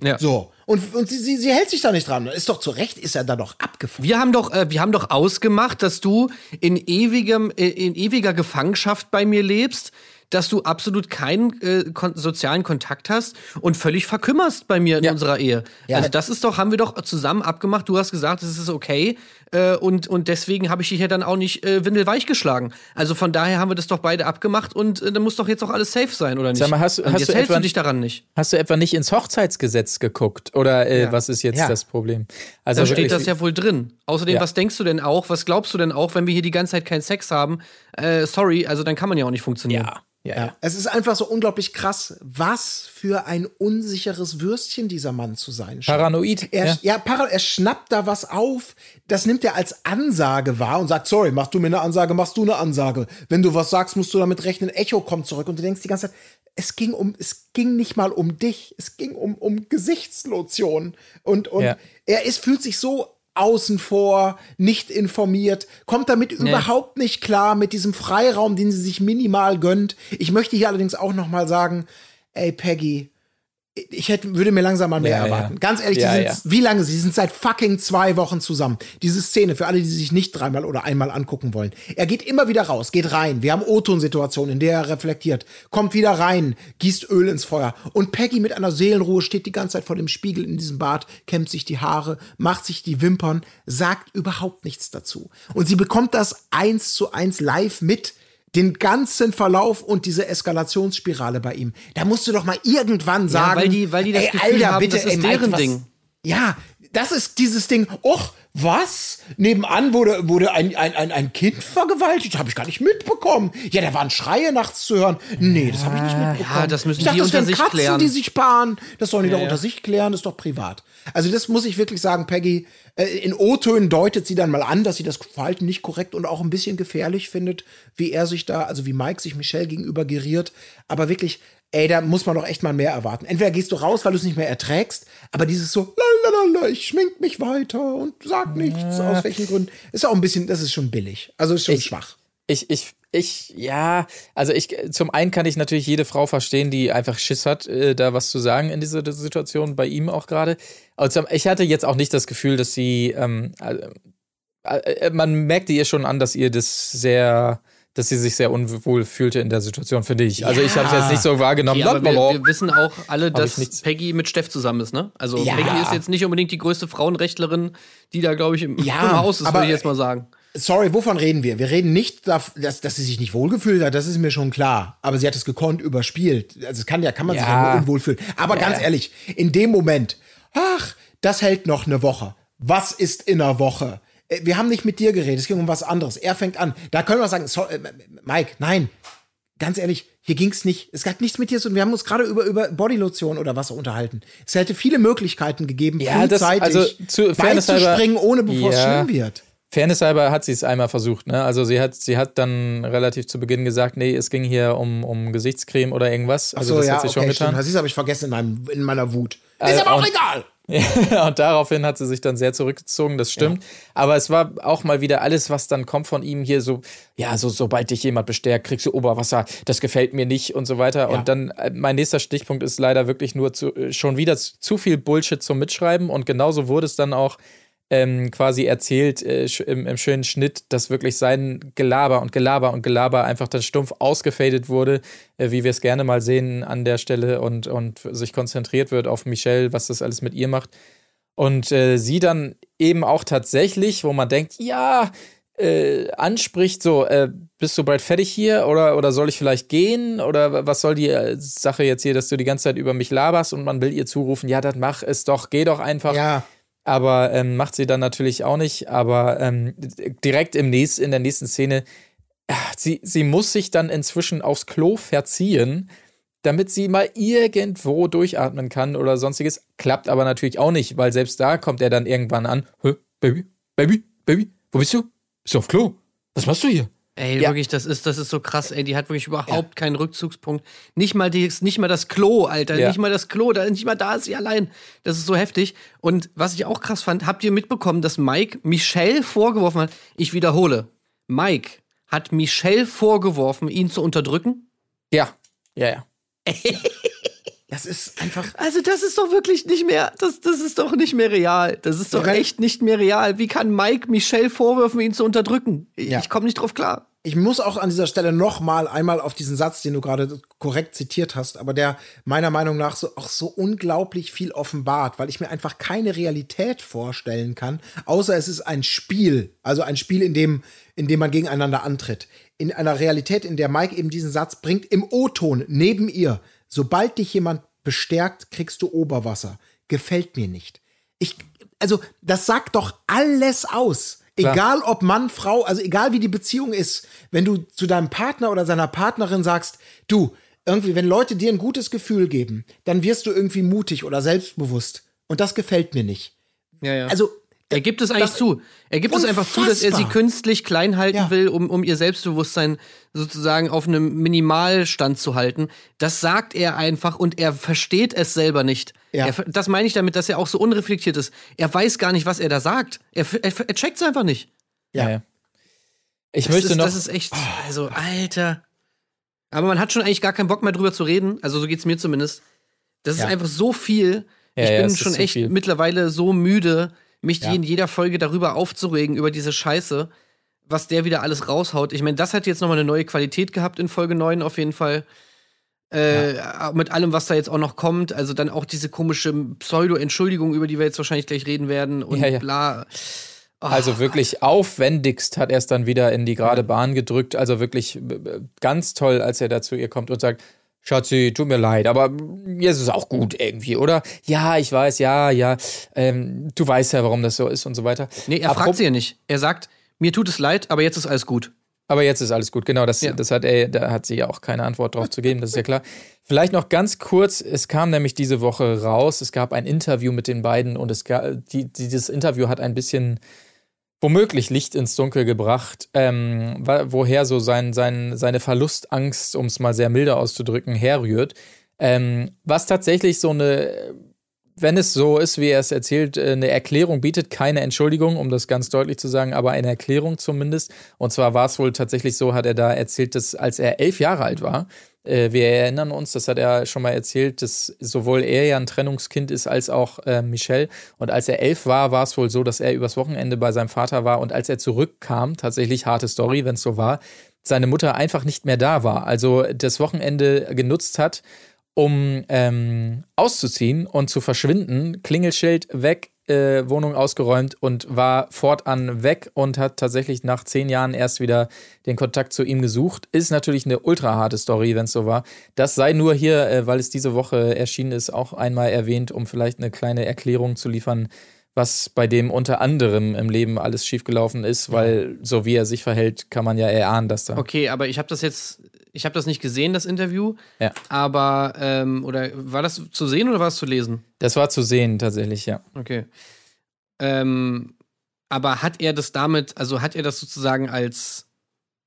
Ja. So. Und, und sie, sie, sie hält sich da nicht dran. Ist doch zu Recht, ist er da doch abgefahren. Wir haben doch, äh, wir haben doch ausgemacht, dass du in ewigem, äh, in ewiger Gefangenschaft bei mir lebst, dass du absolut keinen äh, kon sozialen Kontakt hast und völlig verkümmerst bei mir in Ja. unserer Ehe. Ja. Also das ist doch, haben wir doch zusammen abgemacht. Du hast gesagt, es ist okay äh, und und deswegen habe ich dich ja dann auch nicht äh, windelweich geschlagen. Also von daher haben wir das doch beide abgemacht und äh, dann muss doch jetzt auch alles safe sein oder nicht? Sag mal, hast- und hast jetzt du hältst etwa- du dich daran nicht. Hast du etwa nicht ins Hochzeitsgesetz geguckt? Oder äh, Ja. was ist jetzt Ja. das Problem? Also Da steht das ja wohl drin. Außerdem, Ja. was denkst du denn auch? Was glaubst du denn auch, wenn wir hier die ganze Zeit keinen Sex haben? Äh, sorry, also dann kann man ja auch nicht funktionieren. Ja, ja, Ja. ja. Es ist einfach so unglaublich krass, was für ein unsicheres Würstchen dieser Mann zu sein scheint. Paranoid. Er, ja. ja, para, er schnappt da was auf, das nimmt er als Ansage wahr und sagt, sorry, machst du mir eine Ansage, machst du eine Ansage. Wenn du was sagst, musst du damit rechnen, Echo kommt zurück und du denkst die ganze Zeit, es ging um, es ging nicht mal um dich, es ging um, um Gesichtslotion und, und Ja. er ist, fühlt sich so außen vor, nicht informiert, kommt damit überhaupt nicht klar mit diesem Freiraum, den sie sich minimal gönnt. Ich möchte hier allerdings auch noch mal sagen, ey Peggy, ich hätte, würde mir langsam mal mehr Ja, ja. erwarten. Ganz ehrlich, Ja, sind, ja. wie lange? Sie sind seit fucking zwei Wochen zusammen. Diese Szene, für alle, die sich nicht dreimal oder einmal angucken wollen. Er geht immer wieder raus, geht rein. Wir haben O-Ton-Situationen, in der er reflektiert. Kommt wieder rein, gießt Öl ins Feuer. Und Peggy mit einer Seelenruhe steht die ganze Zeit vor dem Spiegel in diesem Bad, kämmt sich die Haare, macht sich die Wimpern, sagt überhaupt nichts dazu. Und sie bekommt das eins zu eins live mit den ganzen Verlauf und diese Eskalationsspirale bei ihm. Da musst du doch mal irgendwann sagen, weil die- weil die das ey, Gefühl Alter, haben, bitte, das ist ey, Mike, deren was, Ding. Ja, das ist dieses Ding. Och, was? Nebenan wurde, wurde ein, ein, ein, ein Kind vergewaltigt? Habe ich gar nicht mitbekommen. Ja, da waren Schreie nachts zu hören. Nee, das habe ich nicht mitbekommen. Ja, das müssen ich dachte, die das unter wären sich Katzen, klären. die sich sparen. Das sollen die doch ja. unter sich klären, das ist doch privat. Also das muss ich wirklich sagen, Peggy. Äh, in O-Tönen deutet sie dann mal an, dass sie das Verhalten nicht korrekt und auch ein bisschen gefährlich findet, wie er sich da, also wie Mike sich Michelle gegenüber geriert. Aber wirklich, ey, da muss man doch echt mal mehr erwarten. Entweder gehst du raus, weil du es nicht mehr erträgst, aber dieses so, lalalala, ich schmink mich weiter und sag nichts, aus welchen Gründen, ist auch ein bisschen, das ist schon billig. Also ist schon Ich- schwach. Ich, ich, ich, ja, also ich, zum einen kann ich natürlich jede Frau verstehen, die einfach Schiss hat, äh, da was zu sagen in dieser Situation, bei ihm auch gerade. Aber zum- ich hatte jetzt auch nicht das Gefühl, dass sie, ähm, äh, äh, man merkte ihr schon an, dass ihr das sehr, dass sie sich sehr unwohl fühlte in der Situation, finde ich. Also ich habe es jetzt nicht so wahrgenommen. Ja, aber wir, wir wissen auch alle, dass. Peggy mit Steff zusammen ist, ne? Also Ja. Peggy ist jetzt nicht unbedingt die größte Frauenrechtlerin, die da, glaube ich, im, Ja, Haus ist, würde ich jetzt mal sagen. Sorry, wovon reden wir? Wir reden nicht, dass, dass sie sich nicht wohlgefühlt hat, das ist mir schon klar. Aber sie hat es gekonnt überspielt. Also es kann ja, kann man sich Ja. ja nur unwohl fühlen. Aber ganz ehrlich, in dem Moment, ach, das hält noch eine Woche. Was ist in einer Woche? Äh, Wir haben nicht mit dir geredet, es ging um was anderes. Er fängt an. Da können wir sagen, so, äh, Mike, nein, ganz ehrlich, hier ging's nicht. Es hat nichts mit dir zu tun. Wir haben uns gerade über, über Bodylotion oder was unterhalten. Es hätte viele Möglichkeiten gegeben, Ja, das- frühzeitig also zu- Fairness halber- beizuspringen, ohne bevor es Ja. schlimm wird. Fairness halber hat sie es einmal versucht, ne? Also sie hat, sie hat dann relativ zu Beginn gesagt, nee, es ging hier um, um Gesichtscreme oder irgendwas. Also so, das ja, hat sie schon okay, getan. stimmt. Das habe ich vergessen in, meinem, in meiner Wut. Äh, ist aber auch und- egal. und daraufhin hat sie sich dann sehr zurückgezogen, das stimmt. Aber es war auch mal wieder alles, was dann kommt von ihm hier so, ja, so, sobald dich jemand bestärkt, kriegst du Oberwasser, das gefällt mir nicht und so weiter. Ja. Und dann, äh, mein nächster Stichpunkt ist leider wirklich nur zu, äh, schon wieder zu, zu viel Bullshit zum Mitschreiben und genauso wurde es dann auch ähm, quasi erzählt äh, im, im schönen Schnitt, dass wirklich sein Gelaber und Gelaber und Gelaber einfach dann stumpf ausgefadet wurde, äh, wie wir es gerne mal sehen an der Stelle und, und sich konzentriert wird auf Michelle, was das alles mit ihr macht. Und äh, sie dann eben auch tatsächlich, wo man denkt, ja, äh, anspricht, so, äh, bist du bald fertig hier oder, oder soll ich vielleicht gehen? Oder was soll die äh, Sache jetzt hier, dass du die ganze Zeit über mich laberst und man will ihr zurufen, ja, dann mach es doch, geh doch einfach. Ja, Aber ähm, macht sie dann natürlich auch nicht. Aber ähm, direkt im nächst, in der nächsten Szene, ah, sie, sie muss sich dann inzwischen aufs Klo verziehen, damit sie mal irgendwo durchatmen kann oder sonstiges. Klappt aber natürlich auch nicht, weil selbst da kommt er dann irgendwann an. Baby, Baby, Baby, wo bist du? Bist du auf Klo? Was machst du hier? Ey, Ja. wirklich, das ist, das ist so krass, ey. Die hat wirklich überhaupt keinen Rückzugspunkt. Nicht mal, die, nicht mal das Klo, Alter. Ja. Nicht mal das Klo, da, nicht mal da ist sie allein. Das ist so heftig. Und was ich auch krass fand, habt ihr mitbekommen, dass Mike Michelle vorgeworfen hat, ich wiederhole, Mike hat Michelle vorgeworfen, ihn zu unterdrücken? Ja, ja, ja. Das ist einfach. Also das ist doch wirklich nicht mehr, das, das ist doch nicht mehr real. Das ist doch Ja. echt nicht mehr real. Wie kann Mike Michelle vorwürfen, ihn zu unterdrücken? Ich, Ja. ich komme nicht drauf klar. Ich muss auch an dieser Stelle noch mal einmal auf diesen Satz, den du gerade korrekt zitiert hast, aber der meiner Meinung nach so auch so unglaublich viel offenbart, weil ich mir einfach keine Realität vorstellen kann, außer es ist ein Spiel, also ein Spiel, in dem in dem man gegeneinander antritt. In einer Realität, in der Mike eben diesen Satz bringt im O-Ton neben ihr, sobald dich jemand bestärkt, kriegst du Oberwasser. Gefällt mir nicht. Ich also das sagt doch alles aus. Egal ob Mann, Frau, also egal wie die Beziehung ist, wenn du zu deinem Partner oder seiner Partnerin sagst, du, irgendwie, wenn Leute dir ein gutes Gefühl geben, dann wirst du irgendwie mutig oder selbstbewusst. Und das gefällt mir nicht. Ja, ja. Also, er gibt es eigentlich das- zu. Er gibt es einfach zu, dass er sie Unfassbar. künstlich klein halten Ja. will, um, um ihr Selbstbewusstsein sozusagen auf einem Minimalstand zu halten. Das sagt er einfach und er versteht es selber nicht. Ja. Er, das meine ich damit, dass er auch so unreflektiert ist. Er weiß gar nicht, was er da sagt. Er, er, er checkt es einfach nicht. Ja. Ja. Ich Das möchte ist, noch. Das ist echt, also, Alter. Aber man hat schon eigentlich gar keinen Bock mehr drüber zu reden. Also, so geht's mir zumindest. Das Ja. ist einfach so viel. Ja, ich bin es schon echt viel. mittlerweile so müde, mich Ja. in jeder Folge darüber aufzuregen, über diese Scheiße, was der wieder alles raushaut. Ich meine, das hat jetzt nochmal eine neue Qualität gehabt in Folge 9 auf jeden Fall. Äh, Mit allem, was da jetzt auch noch kommt. Also dann auch diese komische Pseudo-Entschuldigung, über die wir jetzt wahrscheinlich gleich reden werden und Ja, ja. bla. Also wirklich aufwendigst hat er es dann wieder in die gerade Bahn gedrückt. Also wirklich äh, ganz toll, als er da zu ihr kommt und sagt, Schatzi, tut mir leid, aber jetzt ist es auch gut irgendwie, oder? Ja, ich weiß, ja, ja. Ähm, du weißt ja, warum das so ist und so weiter. Nee, er Apro- fragt sie ja nicht. Er sagt, mir tut es leid, aber jetzt ist alles gut. Aber jetzt ist alles gut, genau. Das, Ja. das hat er, da hat sie ja auch keine Antwort drauf zu geben, das ist ja klar. Vielleicht noch ganz kurz, es kam nämlich diese Woche raus, es gab ein Interview mit den beiden und es gab, die, dieses Interview hat ein bisschen womöglich Licht ins Dunkel gebracht, ähm, woher so sein, sein, seine Verlustangst, um es mal sehr milde auszudrücken, herrührt. Ähm, was tatsächlich so eine, wenn es so ist, wie er es erzählt, äh, eine Erklärung bietet, keine Entschuldigung, um das ganz deutlich zu sagen, aber eine Erklärung zumindest. Und zwar war es wohl tatsächlich so, hat er da erzählt, dass als er elf Jahre alt war, äh, wir erinnern uns, das hat er schon mal erzählt, dass sowohl er ja ein Trennungskind ist als auch äh, Michelle. Und als er elf war, war es wohl so, dass er übers Wochenende bei seinem Vater war und als er zurückkam, tatsächlich harte Story, wenn es so war, seine Mutter einfach nicht mehr da war. Also das Wochenende genutzt hat, um ähm, auszuziehen und zu verschwinden. Klingelschild weg, äh, Wohnung ausgeräumt und war fortan weg und hat tatsächlich nach zehn Jahren erst wieder den Kontakt zu ihm gesucht. Ist natürlich eine ultra harte Story, wenn es so war. Das sei nur hier, äh, weil es diese Woche erschienen ist, auch einmal erwähnt, um vielleicht eine kleine Erklärung zu liefern, was bei dem unter anderem im Leben alles schiefgelaufen ist, weil so wie er sich verhält, kann man ja erahnen, dass da. Okay, aber ich habe das jetzt, ich habe das nicht gesehen, das Interview. Ja. Aber, ähm, oder war das zu sehen oder war es zu lesen? Das war zu sehen, tatsächlich, ja. Okay. Ähm, aber hat er das damit, also hat er das sozusagen als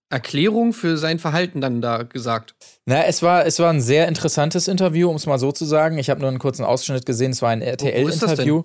Erklärung für sein Verhalten dann da gesagt? Na, es war, es war ein sehr interessantes Interview, um es mal so zu sagen. Ich habe nur einen kurzen Ausschnitt gesehen. Es war ein RTL-Interview.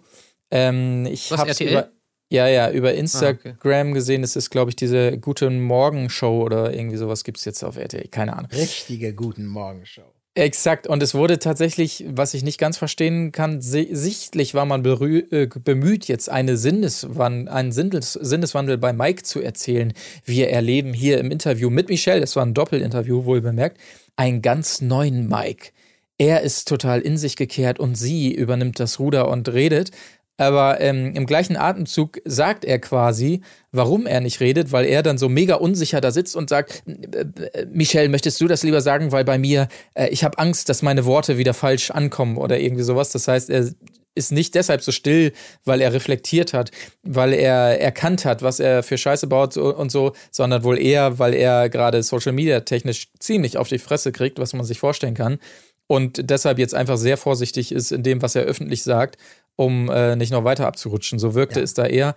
Ähm, ich Was, habe RTL? über ja, ja, über Ah, Instagram gesehen. Es ist, glaube ich, diese Guten Morgen Show oder irgendwie sowas gibt es jetzt auf RTL. Keine Ahnung. Richtige Guten Morgenshow. Exakt. Und es wurde tatsächlich, was ich nicht ganz verstehen kann, si sichtlich war man äh, bemüht, jetzt eine Sinneswan einen Sinnes Sinneswandel bei Mike zu erzählen. Wir erleben hier im Interview mit Michelle, das war ein Doppelinterview, wohl bemerkt, einen ganz neuen Mike. Er ist total in sich gekehrt und sie übernimmt das Ruder und redet. Aber ähm, im gleichen Atemzug sagt er quasi, warum er nicht redet, weil er dann so mega unsicher da sitzt und sagt, äh, äh, Michelle, möchtest du das lieber sagen, weil bei mir, äh, ich habe Angst, dass meine Worte wieder falsch ankommen oder irgendwie sowas. Das heißt, er ist nicht deshalb so still, weil er reflektiert hat, weil er erkannt hat, was er für Scheiße baut und so, sondern wohl eher, weil er gerade Social Media technisch ziemlich auf die Fresse kriegt, was man sich vorstellen kann. Und deshalb jetzt einfach sehr vorsichtig ist in dem, was er öffentlich sagt, um äh, nicht noch weiter abzurutschen. So wirkte Ja. es da eher.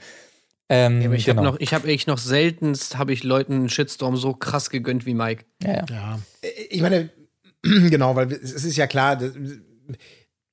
Ähm, Ja, ich genau. habe noch, ich habe echt noch seltenst, habe ich Leuten einen Shitstorm so krass gegönnt wie Mike. ja, ja. Ja. Ich meine, genau, weil es ist ja klar,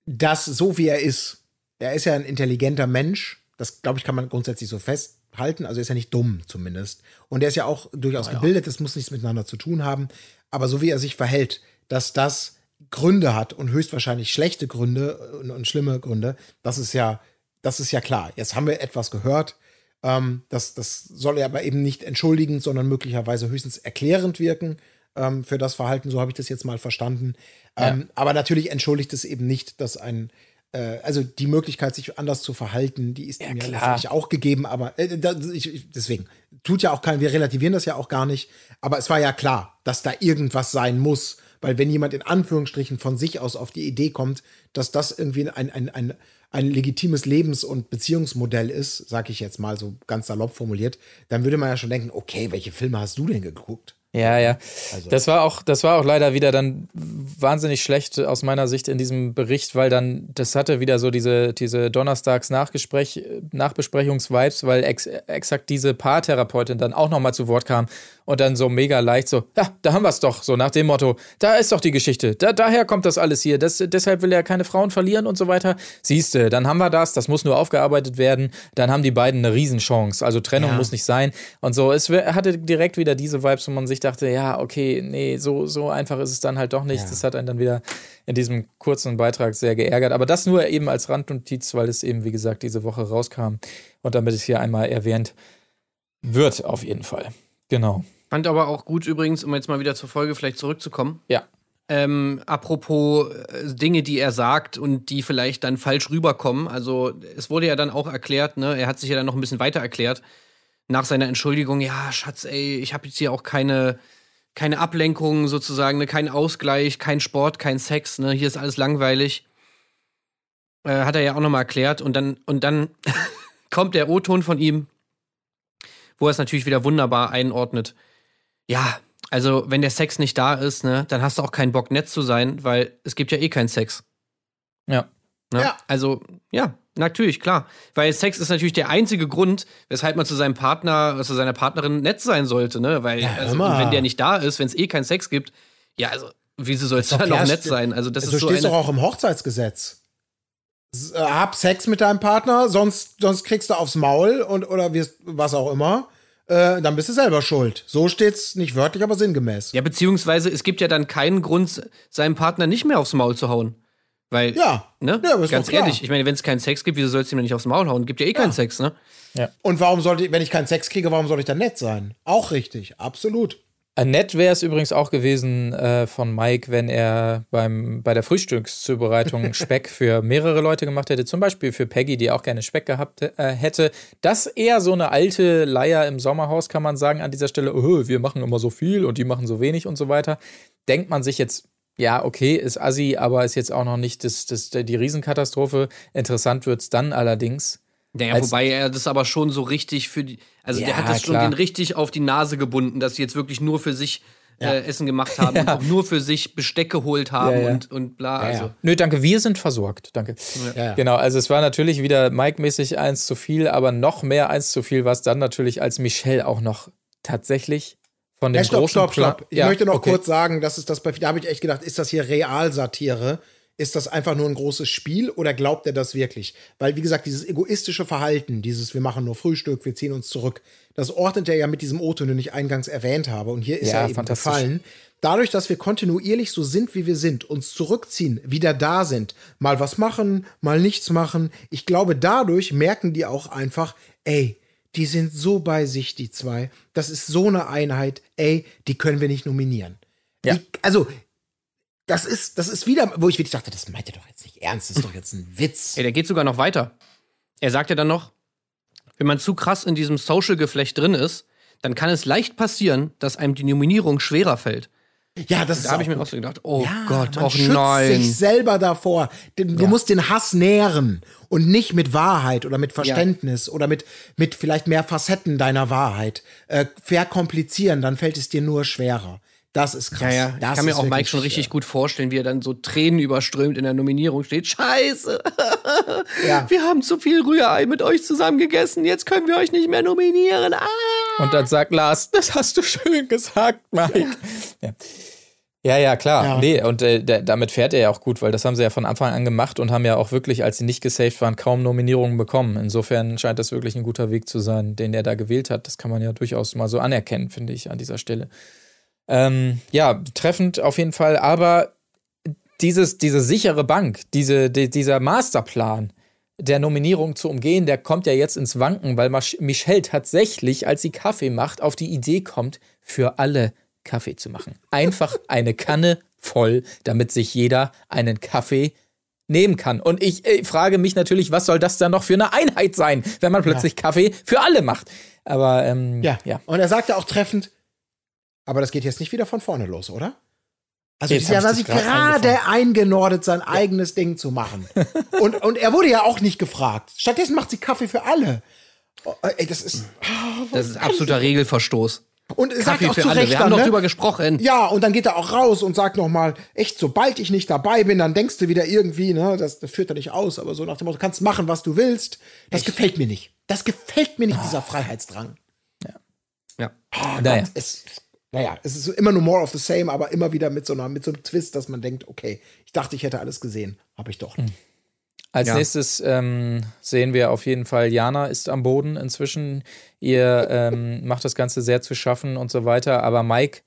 dass so wie er ist, er ist ja ein intelligenter Mensch. Das, glaube ich, kann man grundsätzlich so festhalten. Also er ist ja nicht dumm zumindest. Und er ist ja auch durchaus gebildet. Das muss nichts miteinander zu tun haben. Aber so wie er sich verhält, dass das Gründe hat und höchstwahrscheinlich schlechte Gründe und, und schlimme Gründe, das ist ja, das ist ja klar. Jetzt haben wir etwas gehört. Ähm, das, das soll ja aber eben nicht entschuldigend, sondern möglicherweise höchstens erklärend wirken ähm, für das Verhalten. So habe ich das jetzt mal verstanden. Ähm, Aber natürlich entschuldigt es eben nicht, dass ein äh, also die Möglichkeit, sich anders zu verhalten, die ist ihm ja klar. letztendlich auch gegeben, aber äh, da, ich, deswegen tut ja auch kein, wir relativieren das ja auch gar nicht, aber es war ja klar, dass da irgendwas sein muss, weil wenn jemand in Anführungsstrichen von sich aus auf die Idee kommt, dass das irgendwie ein, ein, ein, ein legitimes Lebens- und Beziehungsmodell ist, sag ich jetzt mal so ganz salopp formuliert, dann würde man ja schon denken, okay, welche Filme hast du denn geguckt? Ja, ja. Das war auch, das war auch leider wieder dann wahnsinnig schlecht aus meiner Sicht in diesem Bericht, weil dann, das hatte wieder so diese, diese Donnerstags Nachgespräch, Nachbesprechungsvibes, weil ex, exakt diese Paartherapeutin dann auch nochmal zu Wort kam und dann so mega leicht so, ja, da haben wir es doch, so nach dem Motto, da ist doch die Geschichte, da, daher kommt das alles hier, das, deshalb will er keine Frauen verlieren und so weiter. Siehste, dann haben wir das, das muss nur aufgearbeitet werden, dann haben die beiden eine Riesenchance, also Trennung Ja. muss nicht sein und so. Es hatte direkt wieder diese Vibes, wo man sich dachte, ja, okay, nee, so, so einfach ist es dann halt doch nicht. Ja. Das hat einen dann wieder in diesem kurzen Beitrag sehr geärgert. Aber das nur eben als Randnotiz, weil es eben, wie gesagt, diese Woche rauskam und damit es hier einmal erwähnt wird, auf jeden Fall. Genau. Fand aber auch gut übrigens, um jetzt mal wieder zur Folge vielleicht zurückzukommen. Ja. Ähm, apropos äh, Dinge, die er sagt und die vielleicht dann falsch rüberkommen. Also es wurde ja dann auch erklärt, ne, er hat sich ja dann noch ein bisschen weiter erklärt nach seiner Entschuldigung. Ja, Schatz, ey, ich habe jetzt hier auch keine keine Ablenkung sozusagen, ne, kein Ausgleich, kein Sport, kein Sex. Ne, hier ist alles langweilig. Äh, hat er ja auch noch mal erklärt und dann und dann kommt der O-Ton von ihm, wo er es natürlich wieder wunderbar einordnet. Ja, also wenn der Sex nicht da ist, ne, dann hast du auch keinen Bock nett zu sein, weil es gibt ja eh keinen Sex. Ja. Ne? Ja. Also, ja, natürlich, klar. Weil Sex ist natürlich der einzige Grund, weshalb man zu seinem Partner, zu seiner Partnerin nett sein sollte, ne? Weil, Ja, also, wenn der nicht da ist, wenn es eh keinen Sex gibt, ja, also, wieso soll es dann noch nett sein? Also, das du ist so stehst eine. doch auch im Hochzeitsgesetz. Äh, Hab Sex mit deinem Partner, sonst, sonst kriegst du aufs Maul und oder wirst was auch immer. Äh, dann bist du selber schuld. So steht's nicht wörtlich, aber sinngemäß. Ja, beziehungsweise es gibt ja dann keinen Grund, seinem Partner nicht mehr aufs Maul zu hauen. Weil, Ja. ne? Ja, aber ist Ganz ehrlich, ich meine, wenn es keinen Sex gibt, wieso sollst du ihm nicht aufs Maul hauen? Gibt ja eh keinen Sex, ne? Und warum sollte ich, wenn ich keinen Sex kriege, warum soll ich dann nett sein? Auch richtig, absolut. Nett wäre es übrigens auch gewesen äh, von Mike, wenn er beim, bei der Frühstückszubereitung Speck für mehrere Leute gemacht hätte. Zum Beispiel für Peggy, die auch gerne Speck gehabt äh, hätte. Das eher so eine alte Leier im Sommerhaus, kann man sagen, an dieser Stelle. Oh, wir machen immer so viel und die machen so wenig und so weiter. Denkt man sich jetzt, ja, okay, ist assi, aber ist jetzt auch noch nicht das, das, die Riesenkatastrophe. Interessant wird es dann allerdings. Naja, Als- wobei er das aber schon so richtig für die. Also Ja, der hat das schon klar. den richtig auf die Nase gebunden, dass sie jetzt wirklich nur für sich äh, Essen gemacht haben und auch nur für sich Besteck geholt haben Ja, ja. Und, und bla. also. ja. Nö, danke, wir sind versorgt. Danke. Ja, ja. Genau, also es war natürlich wieder Mike-mäßig eins zu viel, aber noch mehr eins zu viel war es dann natürlich, als Michelle auch noch tatsächlich von dem Ja, stopp, großen stopp, stopp. Ich Ja, möchte noch okay. kurz sagen, das ist das bei, da habe ich echt gedacht, ist das hier Realsatire? Ist das einfach nur ein großes Spiel oder glaubt er das wirklich? Weil, wie gesagt, dieses egoistische Verhalten, dieses wir machen nur Frühstück, wir ziehen uns zurück, das ordnet er ja mit diesem O-Ton, den ich eingangs erwähnt habe. Und hier ist Ja, er eben gefallen. Dadurch, dass wir kontinuierlich so sind, wie wir sind, uns zurückziehen, wieder da sind, mal was machen, mal nichts machen, ich glaube, dadurch merken die auch einfach, ey, die sind so bei sich, die zwei. Das ist so eine Einheit, ey, die können wir nicht nominieren. Ja. Die, also, das ist, das ist wieder, wo ich wirklich dachte, das meint ihr doch jetzt nicht ernst, das ist doch jetzt ein Witz. Ey, der geht sogar noch weiter. Er sagt ja dann noch, wenn man zu krass in diesem Social-Geflecht drin ist, dann kann es leicht passieren, dass einem die Nominierung schwerer fällt. Ja, das ist Da habe ich mir auch so gedacht, oh Ja, Gott, man auch schützt nein. sich selber davor. Du musst den Hass nähren und nicht mit Wahrheit oder mit Verständnis oder mit, mit vielleicht mehr Facetten deiner Wahrheit äh, verkomplizieren, dann fällt es dir nur schwerer. Das ist krass. Ja, ja, das ich kann mir auch Mike schon richtig äh, gut vorstellen, wie er dann so Tränen überströmt in der Nominierung steht. Scheiße, Ja. wir haben zu viel Rührei mit euch zusammen gegessen, jetzt können wir euch nicht mehr nominieren. Ah! Und dann sagt Lars, das hast du schön gesagt, Mike. Ja, ja, ja klar. Ja. Nee, und äh, der, damit fährt er ja auch gut, weil das haben sie ja von Anfang an gemacht und haben ja auch wirklich, als sie nicht gesaved waren, kaum Nominierungen bekommen. Insofern scheint das wirklich ein guter Weg zu sein, den er da gewählt hat. Das kann man ja durchaus mal so anerkennen, finde ich, an dieser Stelle. Ähm, ja, treffend auf jeden Fall, aber dieses, diese sichere Bank, diese, die, dieser Masterplan der Nominierung zu umgehen, der kommt ja jetzt ins Wanken, weil Mich- Michelle tatsächlich, als sie Kaffee macht, auf die Idee kommt, für alle Kaffee zu machen. Einfach eine Kanne voll, damit sich jeder einen Kaffee nehmen kann. Und ich äh, frage mich natürlich, was soll das dann noch für eine Einheit sein, wenn man plötzlich Kaffee für alle macht? Aber ähm, Ja. ja. Und er sagte auch treffend, aber das geht jetzt nicht wieder von vorne los, oder? Also Jetzt war ich sich gerade eingenordet, sein eigenes Ding zu machen. und, und er wurde ja auch nicht gefragt. Stattdessen macht sie Kaffee für alle. Oh, ey, das ist. Das ist absoluter Regelverstoß. Und er sagt Kaffee auch für zu alle. Recht Wir haben dann, doch ne? drüber gesprochen. Ja, und dann geht er auch raus und sagt noch mal, echt, sobald ich nicht dabei bin, dann denkst du wieder irgendwie, ne, das, das führt er nicht aus, aber so nach dem Motto, du kannst machen, was du willst. Das gefällt mir nicht. Das gefällt mir nicht, dieser Freiheitsdrang. Ja. Naja. Es, naja, es ist immer nur more of the same, aber immer wieder mit so, einer, mit so einem Twist, dass man denkt, okay, ich dachte, ich hätte alles gesehen. Habe ich doch nicht. Als Ja. nächstes ähm, sehen wir auf jeden Fall, Jana ist am Boden inzwischen. Ihr ähm, macht das Ganze sehr zu schaffen und so weiter. Aber Mike,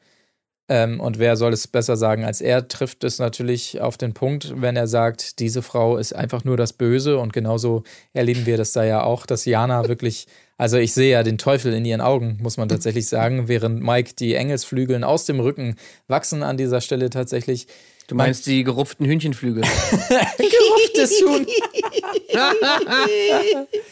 ähm, und wer soll es besser sagen als er, trifft es natürlich auf den Punkt, wenn er sagt, diese Frau ist einfach nur das Böse. Und genauso erleben wir das da ja auch, dass Jana wirklich, also ich sehe ja den Teufel in ihren Augen, muss man tatsächlich sagen, während Mike die Engelsflügeln aus dem Rücken wachsen an dieser Stelle tatsächlich. Du meinst die gerupften Hühnchenflügel. Gerupftes Huhn.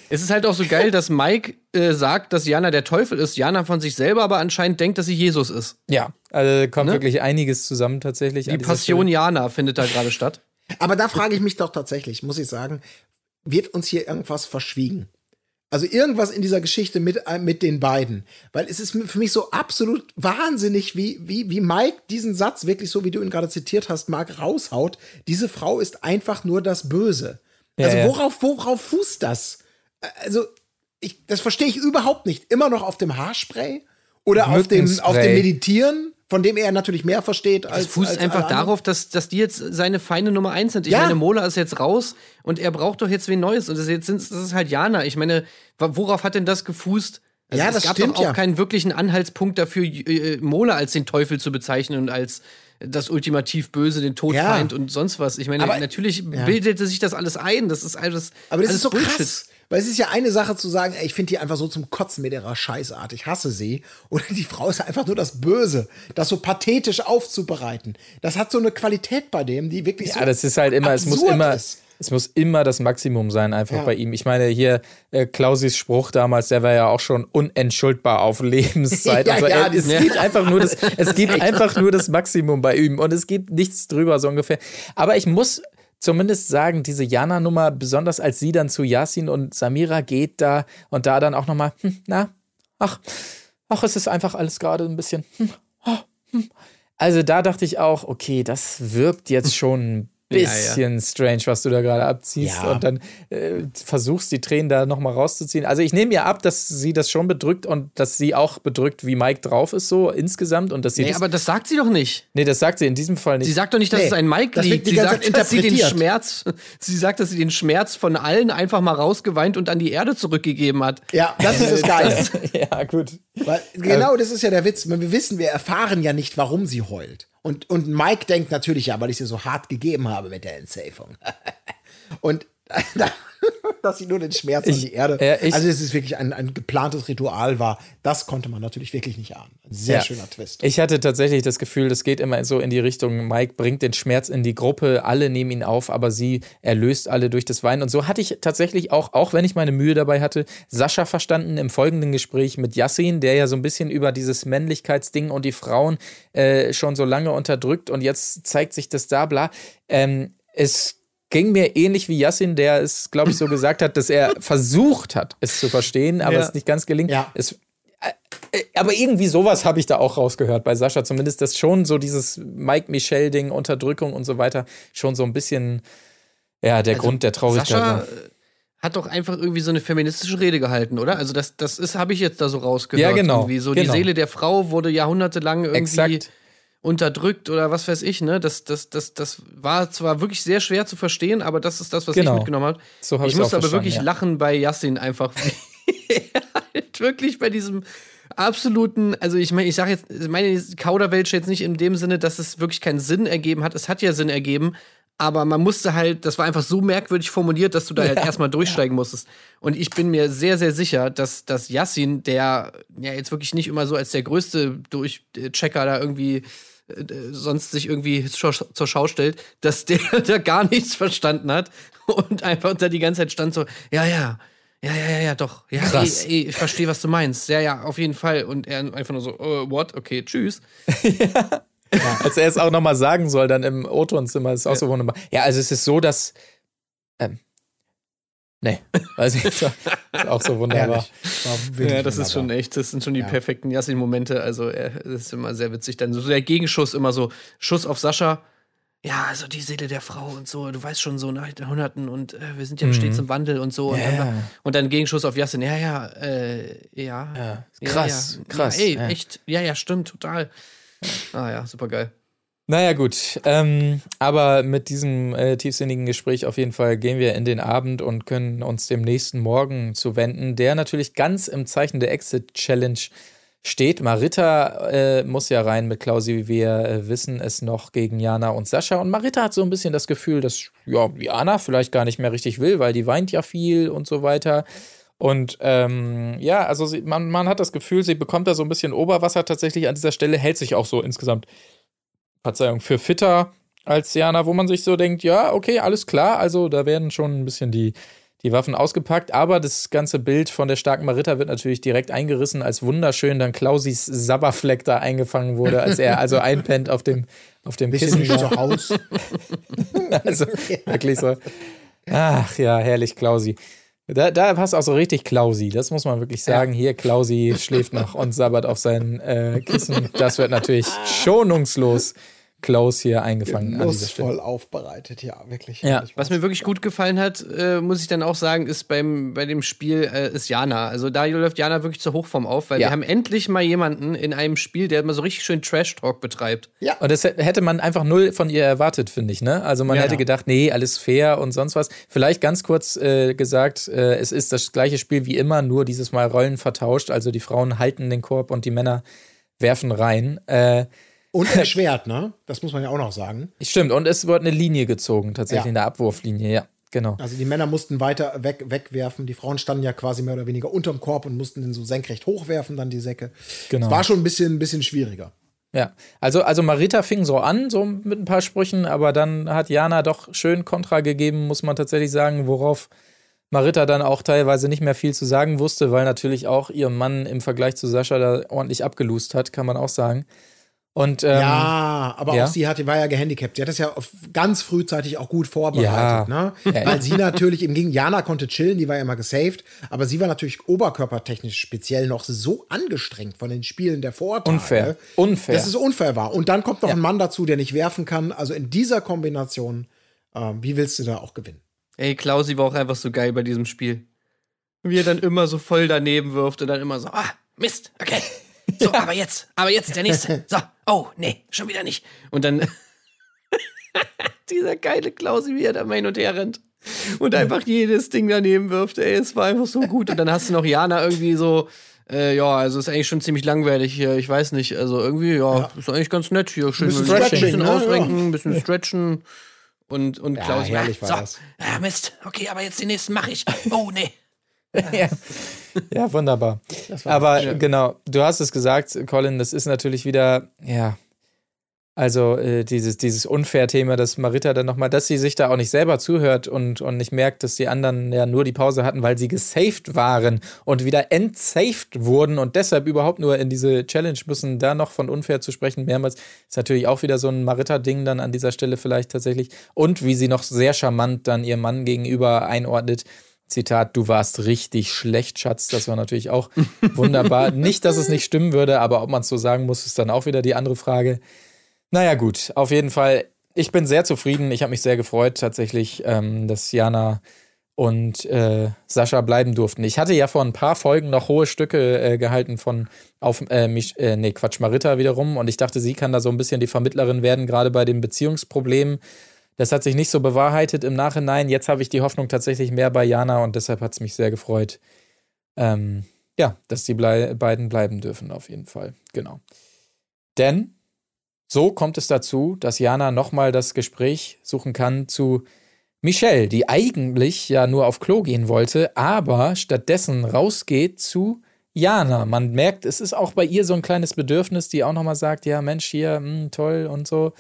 es ist halt auch so geil, dass Mike äh, sagt, dass Jana der Teufel ist. Jana von sich selber aber anscheinend denkt, dass sie Jesus ist. Ja, also kommt Ne? wirklich einiges zusammen tatsächlich. Die Passion Stelle. Jana findet da gerade statt. Aber da frage ich mich doch tatsächlich, muss ich sagen, wird uns hier irgendwas verschwiegen? Also irgendwas in dieser Geschichte mit, äh, mit den beiden. Weil es ist für mich so absolut wahnsinnig, wie, wie, wie Mike diesen Satz, wirklich so wie du ihn gerade zitiert hast, Marc, raushaut. Diese Frau ist einfach nur das Böse. Ja, also worauf, worauf fußt das? Also, ich, das verstehe ich überhaupt nicht. Immer noch auf dem Haarspray? Oder auf dem, auf dem Meditieren, von dem er natürlich mehr versteht als. Es fußt als einfach darauf, dass, dass die jetzt seine feine Nummer eins sind. Ich Ja. meine, Mola ist jetzt raus und er braucht doch jetzt wen Neues. Und das, ist jetzt sind, das ist halt Jana. Ich meine, worauf hat denn das gefußt? Also Ja, es das gab stimmt doch auch ja. keinen wirklichen Anhaltspunkt dafür, äh, Mola als den Teufel zu bezeichnen und als das ultimativ Böse, den Todfeind Ja. und sonst was. Ich meine, Aber- natürlich ja. bildete sich das alles ein. Das ist alles. Aber das alles ist so Bullshit. krass. Weil es ist ja eine Sache zu sagen, ey, ich finde die einfach so zum Kotzen mit ihrer Scheißart. Ich hasse sie. Oder die Frau ist einfach nur das Böse. Das so pathetisch aufzubereiten. Das hat so eine Qualität bei dem, die wirklich so. Ja, das ist halt immer, es muss immer, ist. es muss immer das Maximum sein, einfach Ja. bei ihm. Ich meine, hier äh, Klausis Spruch damals, der war ja auch schon unentschuldbar auf Lebenszeit. Ja, also, ja, es das- gibt einfach nur das, es gibt einfach nur das Maximum bei ihm und es gibt nichts drüber, so ungefähr. Aber ich muss zumindest sagen, diese Jana-Nummer, besonders als sie dann zu Yasin und Samira geht da und da dann auch nochmal, hm, na, ach, ach, es ist einfach alles gerade ein bisschen, hm, oh, hm. Also da dachte ich auch, okay, das wirkt jetzt schon ein Ja, ja. bisschen strange, was du da gerade abziehst Ja. und dann äh, versuchst die Tränen da nochmal rauszuziehen. Also ich nehme ja ab, dass sie das schon bedrückt und dass sie auch bedrückt, wie Mike drauf ist, so insgesamt und dass sie Nee, das, aber das sagt sie doch nicht. nee, das sagt sie in diesem Fall nicht. Sie sagt doch nicht, dass Nee, es ein Mike liegt. Sie sagt, sie den interpretiert. Schmerz, sie sagt, dass sie den Schmerz von allen einfach mal rausgeweint und an die Erde zurückgegeben hat. Ja, das ist das Geile. ja, gut. Weil, genau, das ist ja der Witz. Wir wissen, wir erfahren ja nicht, warum sie heult. Und, und Mike denkt natürlich ja, weil ich sie so hart gegeben habe mit der Entsafung. und dass sie nur den Schmerz an Ich- die Erde. ich- also, es ist wirklich ein, ein geplantes Ritual war. Das konnte man natürlich wirklich nicht ahnen. Ein sehr Ja. schöner Twist. Ich hatte tatsächlich das Gefühl, das geht immer so in die Richtung, Mike bringt den Schmerz in die Gruppe, alle nehmen ihn auf, aber sie erlöst alle durch das Weinen. Und so hatte ich tatsächlich auch, auch wenn ich meine Mühe dabei hatte, Sascha verstanden im folgenden Gespräch mit Yassin, der ja so ein bisschen über dieses Männlichkeitsding und die Frauen äh, schon so lange unterdrückt und jetzt zeigt sich das da, bla. Ähm, es ging mir ähnlich wie Yassin, der es, glaube ich, so gesagt hat, dass er versucht hat, es zu verstehen, aber Ja. es nicht ganz gelingt. Ja. Es äh, aber irgendwie sowas habe ich da auch rausgehört bei Sascha. Zumindest, dass schon so dieses Mike Michel-Ding, Unterdrückung und so weiter, schon so ein bisschen, ja, der Grund der Traurigkeit Sascha war. äh, hat doch einfach irgendwie so eine feministische Rede gehalten, oder? Also das, das ist, habe ich jetzt da so rausgehört. Ja, genau, Irgendwie so genau. die Seele der Frau wurde jahrhundertelang irgendwie Exakt. Unterdrückt oder was weiß ich, ne? Das, das, das, das war zwar wirklich sehr schwer zu verstehen, aber das ist das, was Genau. ich mitgenommen habe. So hab ich musste aber wirklich ja. lachen bei Yassin einfach. er halt wirklich bei diesem absoluten, also ich meine, ich sage jetzt, ich meine Kauderwelsch jetzt nicht in dem Sinne, dass es wirklich keinen Sinn ergeben hat. Es hat ja Sinn ergeben, aber man musste halt, das war einfach so merkwürdig formuliert, dass du da halt erstmal durchsteigen musstest. Und ich bin mir sehr, sehr sicher, dass, dass Yassin, der ja jetzt wirklich nicht immer so als der größte Durchchecker da irgendwie sonst sich irgendwie zur, Schau stellt, dass der da gar nichts verstanden hat und einfach da die ganze Zeit stand so, ja, ja, ja, ja, ja, ja, doch. Ja, Krass. ey, ey, ich verstehe, was du meinst. Ja, ja, auf jeden Fall. Und er einfach nur so, äh, what? Okay, tschüss. Als er es auch nochmal sagen soll, dann im O-Ton-Zimmer, ist auch so wunderbar. Ja, also es ist so, dass. Ähm, nee, weiß ich, ist auch so wunderbar. Ja, das ist schon echt, das sind schon die Ja. perfekten Yassin-Momente. Also, er, das ist immer sehr witzig. Dann so der Gegenschuss, immer so, Schuss auf Sascha. Ja, also die Seele der Frau und so, du weißt schon, so nach Jahrhunderten und äh, wir sind ja stets im Wandel und so. Und, Ja. dann, und dann Gegenschuss auf Yassin. Ja, ja, äh, ja. Ja, krass, ja, krass, ey, echt. Ja, ja, stimmt, total. Ah ja, super geil. Naja, gut. Ähm, aber mit diesem äh, tiefsinnigen Gespräch auf jeden Fall gehen wir in den Abend und können uns dem nächsten Morgen zuwenden, der natürlich ganz im Zeichen der Exit-Challenge steht. Marita äh, muss ja rein mit Klausi, wir äh, wissen es noch gegen Jana und Sascha. Und Marita hat so ein bisschen das Gefühl, dass ja, Jana vielleicht gar nicht mehr richtig will, weil die weint ja viel und so weiter. Und ähm, ja, also sie, man, man hat das Gefühl, sie bekommt da so ein bisschen Oberwasser tatsächlich an dieser Stelle, hält sich auch so insgesamt Verzeihung, für fitter als Jana, wo man sich so denkt, ja, okay, alles klar, also da werden schon ein bisschen die, die Waffen ausgepackt, aber das ganze Bild von der starken Marita wird natürlich direkt eingerissen, als wunderschön dann Klausis Sabberfleck da eingefangen wurde, als er also einpennt auf dem, auf dem Bisschen Kissen. nicht zu Haus. Also wirklich so. Ach ja, herrlich, Klausi. Da, da passt auch so richtig Klausi, das muss man wirklich sagen. Hier, Klausi schläft noch und sabbert auf sein äh, Kissen. Das wird natürlich schonungslos Klaus hier eingefangen. Lustvoll aufbereitet, ja, wirklich. Ja. Was mir wirklich gut gefallen hat, äh, muss ich dann auch sagen, ist beim, bei dem Spiel äh, ist Jana. Also da läuft Jana wirklich zur Hochform auf, weil Ja. wir haben endlich mal jemanden in einem Spiel, der mal so richtig schön Trash-Talk betreibt. Und das hä- hätte man einfach null von ihr erwartet, finde ich. Ne? Also man Ja. hätte gedacht, nee, alles fair und sonst was. Vielleicht ganz kurz äh, gesagt, äh, es ist das gleiche Spiel wie immer, nur dieses Mal Rollen vertauscht. Also die Frauen halten den Korb und die Männer werfen rein. Äh, Und erschwert, ne? Das muss man ja auch noch sagen. Stimmt, und es wird eine Linie gezogen, tatsächlich Ja. eine Abwurflinie, ja, genau. Also die Männer mussten weiter weg, wegwerfen. Die Frauen standen ja quasi mehr oder weniger unterm Korb und mussten den so senkrecht hochwerfen, dann die Säcke. Genau. Es war schon ein bisschen, ein bisschen schwieriger. Ja, also, also Marita fing so an, so mit ein paar Sprüchen, aber dann hat Jana doch schön Kontra gegeben, muss man tatsächlich sagen, worauf Marita dann auch teilweise nicht mehr viel zu sagen wusste, weil natürlich auch ihr Mann im Vergleich zu Sascha da ordentlich abgelust hat, kann man auch sagen. Und ähm, ja, aber ja. auch sie hatte, war ja gehandicapt. Sie hat das ja ganz frühzeitig auch gut vorbereitet, Ja. ne? Ja. Weil sie natürlich im Gegenteil, Jana konnte chillen, die war ja immer gesaved, aber sie war natürlich oberkörpertechnisch speziell noch so angestrengt von den Spielen der Vortage. Unfair. Unfair. Dass es unfair war. Und dann kommt noch ein Mann dazu, der nicht werfen kann. Also in dieser Kombination, ähm, wie willst du da auch gewinnen? Ey, Klausi war auch einfach so geil bei diesem Spiel. Wie er dann immer so voll daneben wirft und dann immer so, ah, Mist, okay. So, aber jetzt, aber jetzt der nächste. So, oh, nee, schon wieder nicht. Und dann dieser geile Klausi, wie er da mal hin und her rennt. Und einfach jedes Ding daneben wirft, ey, es war einfach so gut. Und dann hast du noch Jana irgendwie so, äh, ja, also ist eigentlich schon ziemlich langweilig hier, ich weiß nicht. Also irgendwie, ja, ist eigentlich ganz nett hier. Schön bisschen ein bisschen, ne? ausrenken, ein bisschen stretchen. Und, und Klausi, herrlich war so, das. ja, Mist, okay, aber jetzt den nächsten mache ich. Oh, nee. ja. ja, wunderbar. Aber genau, du hast es gesagt, Colin, das ist natürlich wieder, ja, also äh, dieses, dieses Unfair-Thema, dass Marita dann nochmal, dass sie sich da auch nicht selber zuhört und, und nicht merkt, dass die anderen ja nur die Pause hatten, weil sie gesaved waren und wieder entsaved wurden und deshalb überhaupt nur in diese Challenge müssen, da noch von unfair zu sprechen, mehrmals, ist natürlich auch wieder so ein Marita-Ding dann an dieser Stelle vielleicht tatsächlich. Und wie sie noch sehr charmant dann ihrem Mann gegenüber einordnet, Zitat, du warst richtig schlecht, Schatz. Das war natürlich auch wunderbar. nicht, dass es nicht stimmen würde, aber ob man es so sagen muss, ist dann auch wieder die andere Frage. Naja, gut, auf jeden Fall. Ich bin sehr zufrieden. Ich habe mich sehr gefreut, tatsächlich, ähm, dass Jana und äh, Sascha bleiben durften. Ich hatte ja vor ein paar Folgen noch hohe Stücke äh, gehalten von auf äh, mich, äh, nee, Quatsch, Marita wiederum. Und ich dachte, sie kann da so ein bisschen die Vermittlerin werden, gerade bei den Beziehungsproblemen. Das hat sich nicht so bewahrheitet im Nachhinein. Jetzt habe ich die Hoffnung tatsächlich mehr bei Jana und deshalb hat es mich sehr gefreut. Ähm, ja, dass die blei beiden bleiben dürfen, auf jeden Fall. Genau. Denn so kommt es dazu, dass Jana nochmal das Gespräch suchen kann zu Michelle, die eigentlich ja nur auf Klo gehen wollte, aber stattdessen rausgeht zu Jana. Man merkt, es ist auch bei ihr so ein kleines Bedürfnis, die auch nochmal sagt, ja Mensch, hier, mh, toll und so.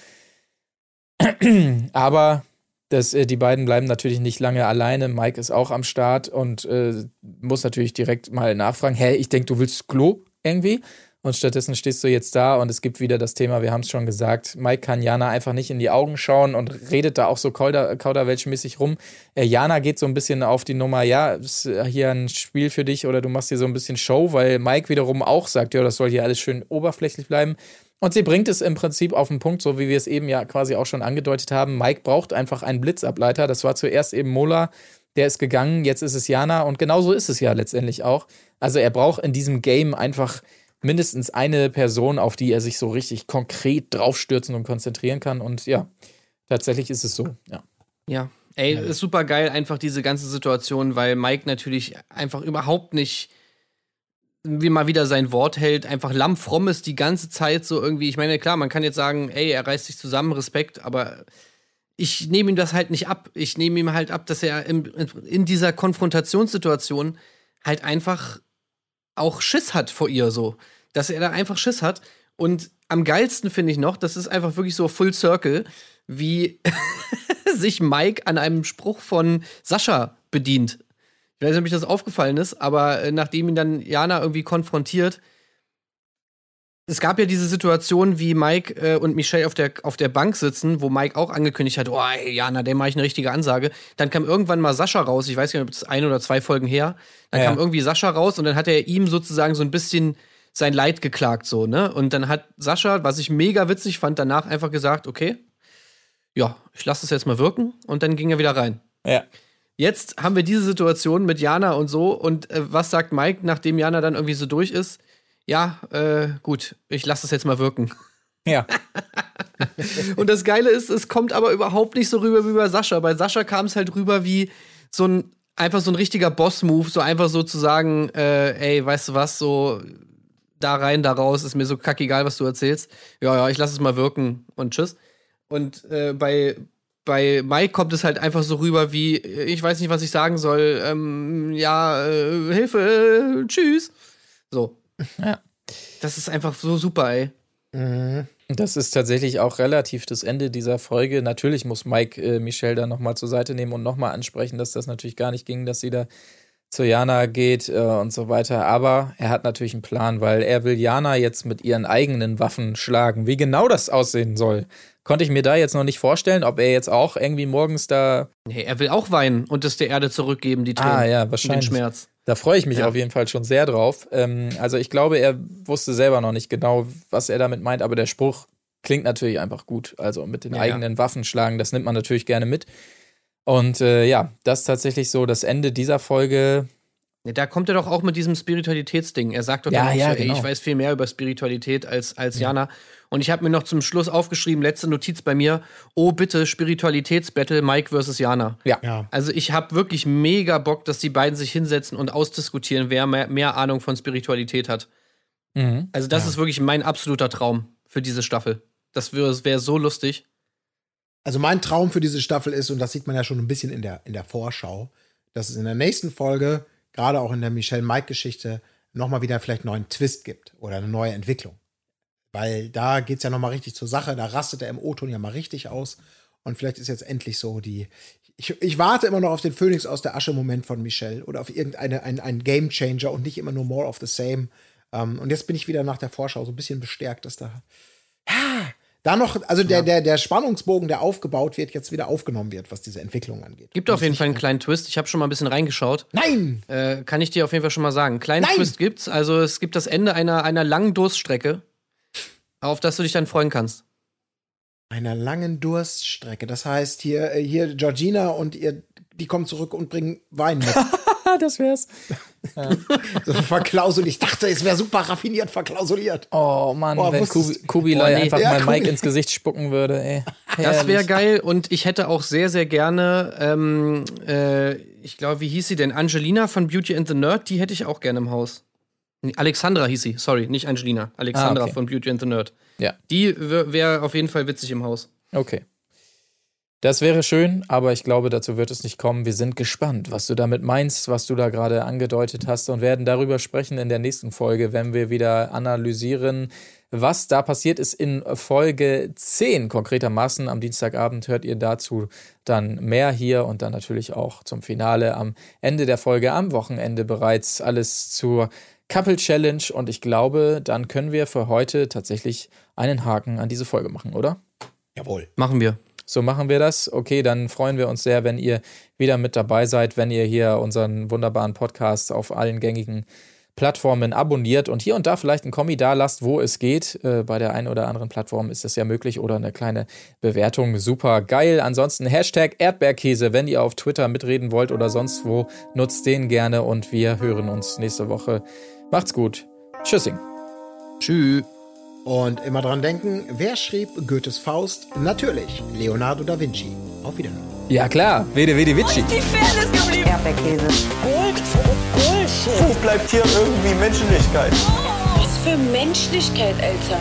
Aber das, äh, die beiden bleiben natürlich nicht lange alleine. Mike ist auch am Start und äh, muss natürlich direkt mal nachfragen, hä, ich denke, du willst Klo irgendwie? Und stattdessen stehst du jetzt da und es gibt wieder das Thema, wir haben es schon gesagt, Mike kann Jana einfach nicht in die Augen schauen und redet da auch so Kauder, kauderwelschmäßig rum. Äh, Jana geht so ein bisschen auf die Nummer, ja, ist hier ein Spiel für dich oder du machst hier so ein bisschen Show, weil Mike wiederum auch sagt, ja, das soll hier alles schön oberflächlich bleiben. Und sie bringt es im Prinzip auf den Punkt, so wie wir es eben ja quasi auch schon angedeutet haben. Mike braucht einfach einen Blitzableiter. Das war zuerst eben Mola, der ist gegangen, jetzt ist es Jana und genauso ist es ja letztendlich auch. Also er braucht in diesem Game einfach mindestens eine Person, auf die er sich so richtig konkret draufstürzen und konzentrieren kann. Und ja, tatsächlich ist es so, ja. Ja, ey, ist super geil, einfach diese ganze Situation, weil Mike natürlich einfach überhaupt nicht wie mal wieder sein Wort hält, einfach lammfromm ist die ganze Zeit so irgendwie. Ich meine, klar, man kann jetzt sagen, ey, er reißt sich zusammen, Respekt, aber ich nehme ihm das halt nicht ab. Ich nehme ihm halt ab, dass er in, in dieser Konfrontationssituation halt einfach auch Schiss hat vor ihr so. Dass er da einfach Schiss hat. Und am geilsten finde ich noch, das ist einfach wirklich so Full Circle, wie sich Mike an einem Spruch von Sascha bedient. Ich weiß nicht, ob mich das aufgefallen ist, aber äh, nachdem ihn dann Jana irgendwie konfrontiert, es gab ja diese Situation, wie Mike äh, und Michelle auf der, auf der Bank sitzen, wo Mike auch angekündigt hat, oh, ey, Jana, dem mache ich eine richtige Ansage. Dann kam irgendwann mal Sascha raus, ich weiß nicht, ob es ein oder zwei Folgen her. Dann Ja. kam irgendwie Sascha raus und dann hat er ihm sozusagen so ein bisschen sein Leid geklagt, so, ne? Und dann hat Sascha, was ich mega witzig fand, danach einfach gesagt, okay, ja, ich lasse es jetzt mal wirken und dann ging er wieder rein. Ja. Jetzt haben wir diese Situation mit Jana und so. Und äh, was sagt Mike, nachdem Jana dann irgendwie so durch ist? Ja, äh, gut, ich lasse es jetzt mal wirken. Ja. Und das Geile ist, es kommt aber überhaupt nicht so rüber wie bei Sascha. Bei Sascha kam es halt rüber wie so ein, einfach so ein richtiger Boss-Move, so einfach so zu sagen, äh, ey, weißt du was, so da rein, da raus, ist mir so kackegal, was du erzählst. Ja, ja, ich lasse es mal wirken und tschüss. Und äh, bei, bei Mike kommt es halt einfach so rüber wie, ich weiß nicht, was ich sagen soll, ähm, ja, äh, Hilfe, äh, tschüss. So. Ja. Das ist einfach so super, ey. Das ist tatsächlich auch relativ das Ende dieser Folge. Natürlich muss Mike äh, Michelle dann nochmal zur Seite nehmen und nochmal ansprechen, dass das natürlich gar nicht ging, dass sie da zu Jana geht äh, und so weiter. Aber er hat natürlich einen Plan, weil er will Jana jetzt mit ihren eigenen Waffen schlagen. Wie genau das aussehen soll, konnte ich mir da jetzt noch nicht vorstellen, ob er jetzt auch irgendwie morgens da. Nee, er will auch weinen und es der Erde zurückgeben, die Tränen. Ah, ja, wahrscheinlich. Den Schmerz. Da freue ich mich Ja. auf jeden Fall schon sehr drauf. Ähm, also ich glaube, er wusste selber noch nicht genau, was er damit meint, aber der Spruch klingt natürlich einfach gut. Also mit den Ja, eigenen Waffen schlagen, das nimmt man natürlich gerne mit. Und äh, ja, das ist tatsächlich so das Ende dieser Folge. Da kommt er doch auch mit diesem Spiritualitätsding. Er sagt doch Ja, dann ja, so, ey, genau. ich weiß viel mehr über Spiritualität als, als Jana. Und ich habe mir noch zum Schluss aufgeschrieben, letzte Notiz bei mir, oh bitte, Spiritualitätsbattle Mike versus Jana. Ja. Ja. Also ich habe wirklich mega Bock, dass die beiden sich hinsetzen und ausdiskutieren, wer mehr, mehr Ahnung von Spiritualität hat. Mhm. Also das ist wirklich mein absoluter Traum für diese Staffel. Das wäre wär so lustig. Also mein Traum für diese Staffel ist, und das sieht man ja schon ein bisschen in der, in der Vorschau, dass es in der nächsten Folge, gerade auch in der Michelle-Mike-Geschichte, nochmal wieder vielleicht einen neuen Twist gibt oder eine neue Entwicklung. Weil da geht es ja nochmal richtig zur Sache, da rastet er im O-Ton ja mal richtig aus. Und vielleicht ist jetzt endlich so die. Ich, ich warte immer noch auf den Phönix aus der Asche-Moment von Michelle oder auf irgendeine ein, ein Game Changer und nicht immer nur more of the same. Ähm, und jetzt bin ich wieder nach der Vorschau so ein bisschen bestärkt, dass da da noch, also der, der, der Spannungsbogen, der aufgebaut wird, jetzt wieder aufgenommen wird, was diese Entwicklung angeht. Gibt auf jeden Fall einen kleinen Twist. Ich habe schon mal ein bisschen reingeschaut. Nein! Äh, kann ich dir auf jeden Fall schon mal sagen. Kleinen Nein! Twist gibt's. Also es gibt das Ende einer, einer langen Durststrecke, auf das du dich dann freuen kannst. Einer langen Durststrecke. Das heißt, hier, äh, hier Georgina und ihr, die kommen zurück und bringen Wein mit. Das wär's. so verklausuliert. Ich dachte, es wäre super raffiniert verklausuliert. Oh Mann, Oh, wenn Kubi, Kubilai Oh, nee. einfach Ja, mal Kubi- Mike ins Gesicht spucken würde, ey. Das wäre geil und ich hätte auch sehr, sehr gerne, ähm, äh, ich glaube, wie hieß sie denn? Angelina von Beauty and the Nerd, die hätte ich auch gerne im Haus. Alexandra hieß sie, sorry, nicht Angelina. Alexandra Ah, okay. von Beauty and the Nerd. Ja. Die wäre auf jeden Fall witzig im Haus. Okay. Das wäre schön, aber ich glaube, dazu wird es nicht kommen. Wir sind gespannt, was du damit meinst, was du da gerade angedeutet hast und werden darüber sprechen in der nächsten Folge, wenn wir wieder analysieren, was da passiert ist in Folge 10 konkretermaßen. Am Dienstagabend hört ihr dazu dann mehr hier und dann natürlich auch zum Finale am Ende der Folge am Wochenende bereits alles zur Couple Challenge und ich glaube, dann können wir für heute tatsächlich einen Haken an diese Folge machen, oder? Jawohl. Machen wir. So machen wir das. Okay, dann freuen wir uns sehr, wenn ihr wieder mit dabei seid, wenn ihr hier unseren wunderbaren Podcast auf allen gängigen Plattformen abonniert und hier und da vielleicht ein Kommi da lasst, wo es geht. Äh, bei der einen oder anderen Plattform ist das ja möglich oder eine kleine Bewertung. Super geil. Ansonsten Hashtag Erdbeerkäse, wenn ihr auf Twitter mitreden wollt oder sonst wo, nutzt den gerne und wir hören uns nächste Woche. Macht's gut. Tschüssing. Tschüss. Und immer dran denken, wer schrieb Goethes Faust? Natürlich, Leonardo da Vinci. Auf Wiedersehen. Ja klar, Vede Vede Vici. Die Fairness geblieben. Erdbeerkäse. Gold, Bullshit. Wo bleibt hier irgendwie Menschlichkeit? Was für Menschlichkeit, Alter.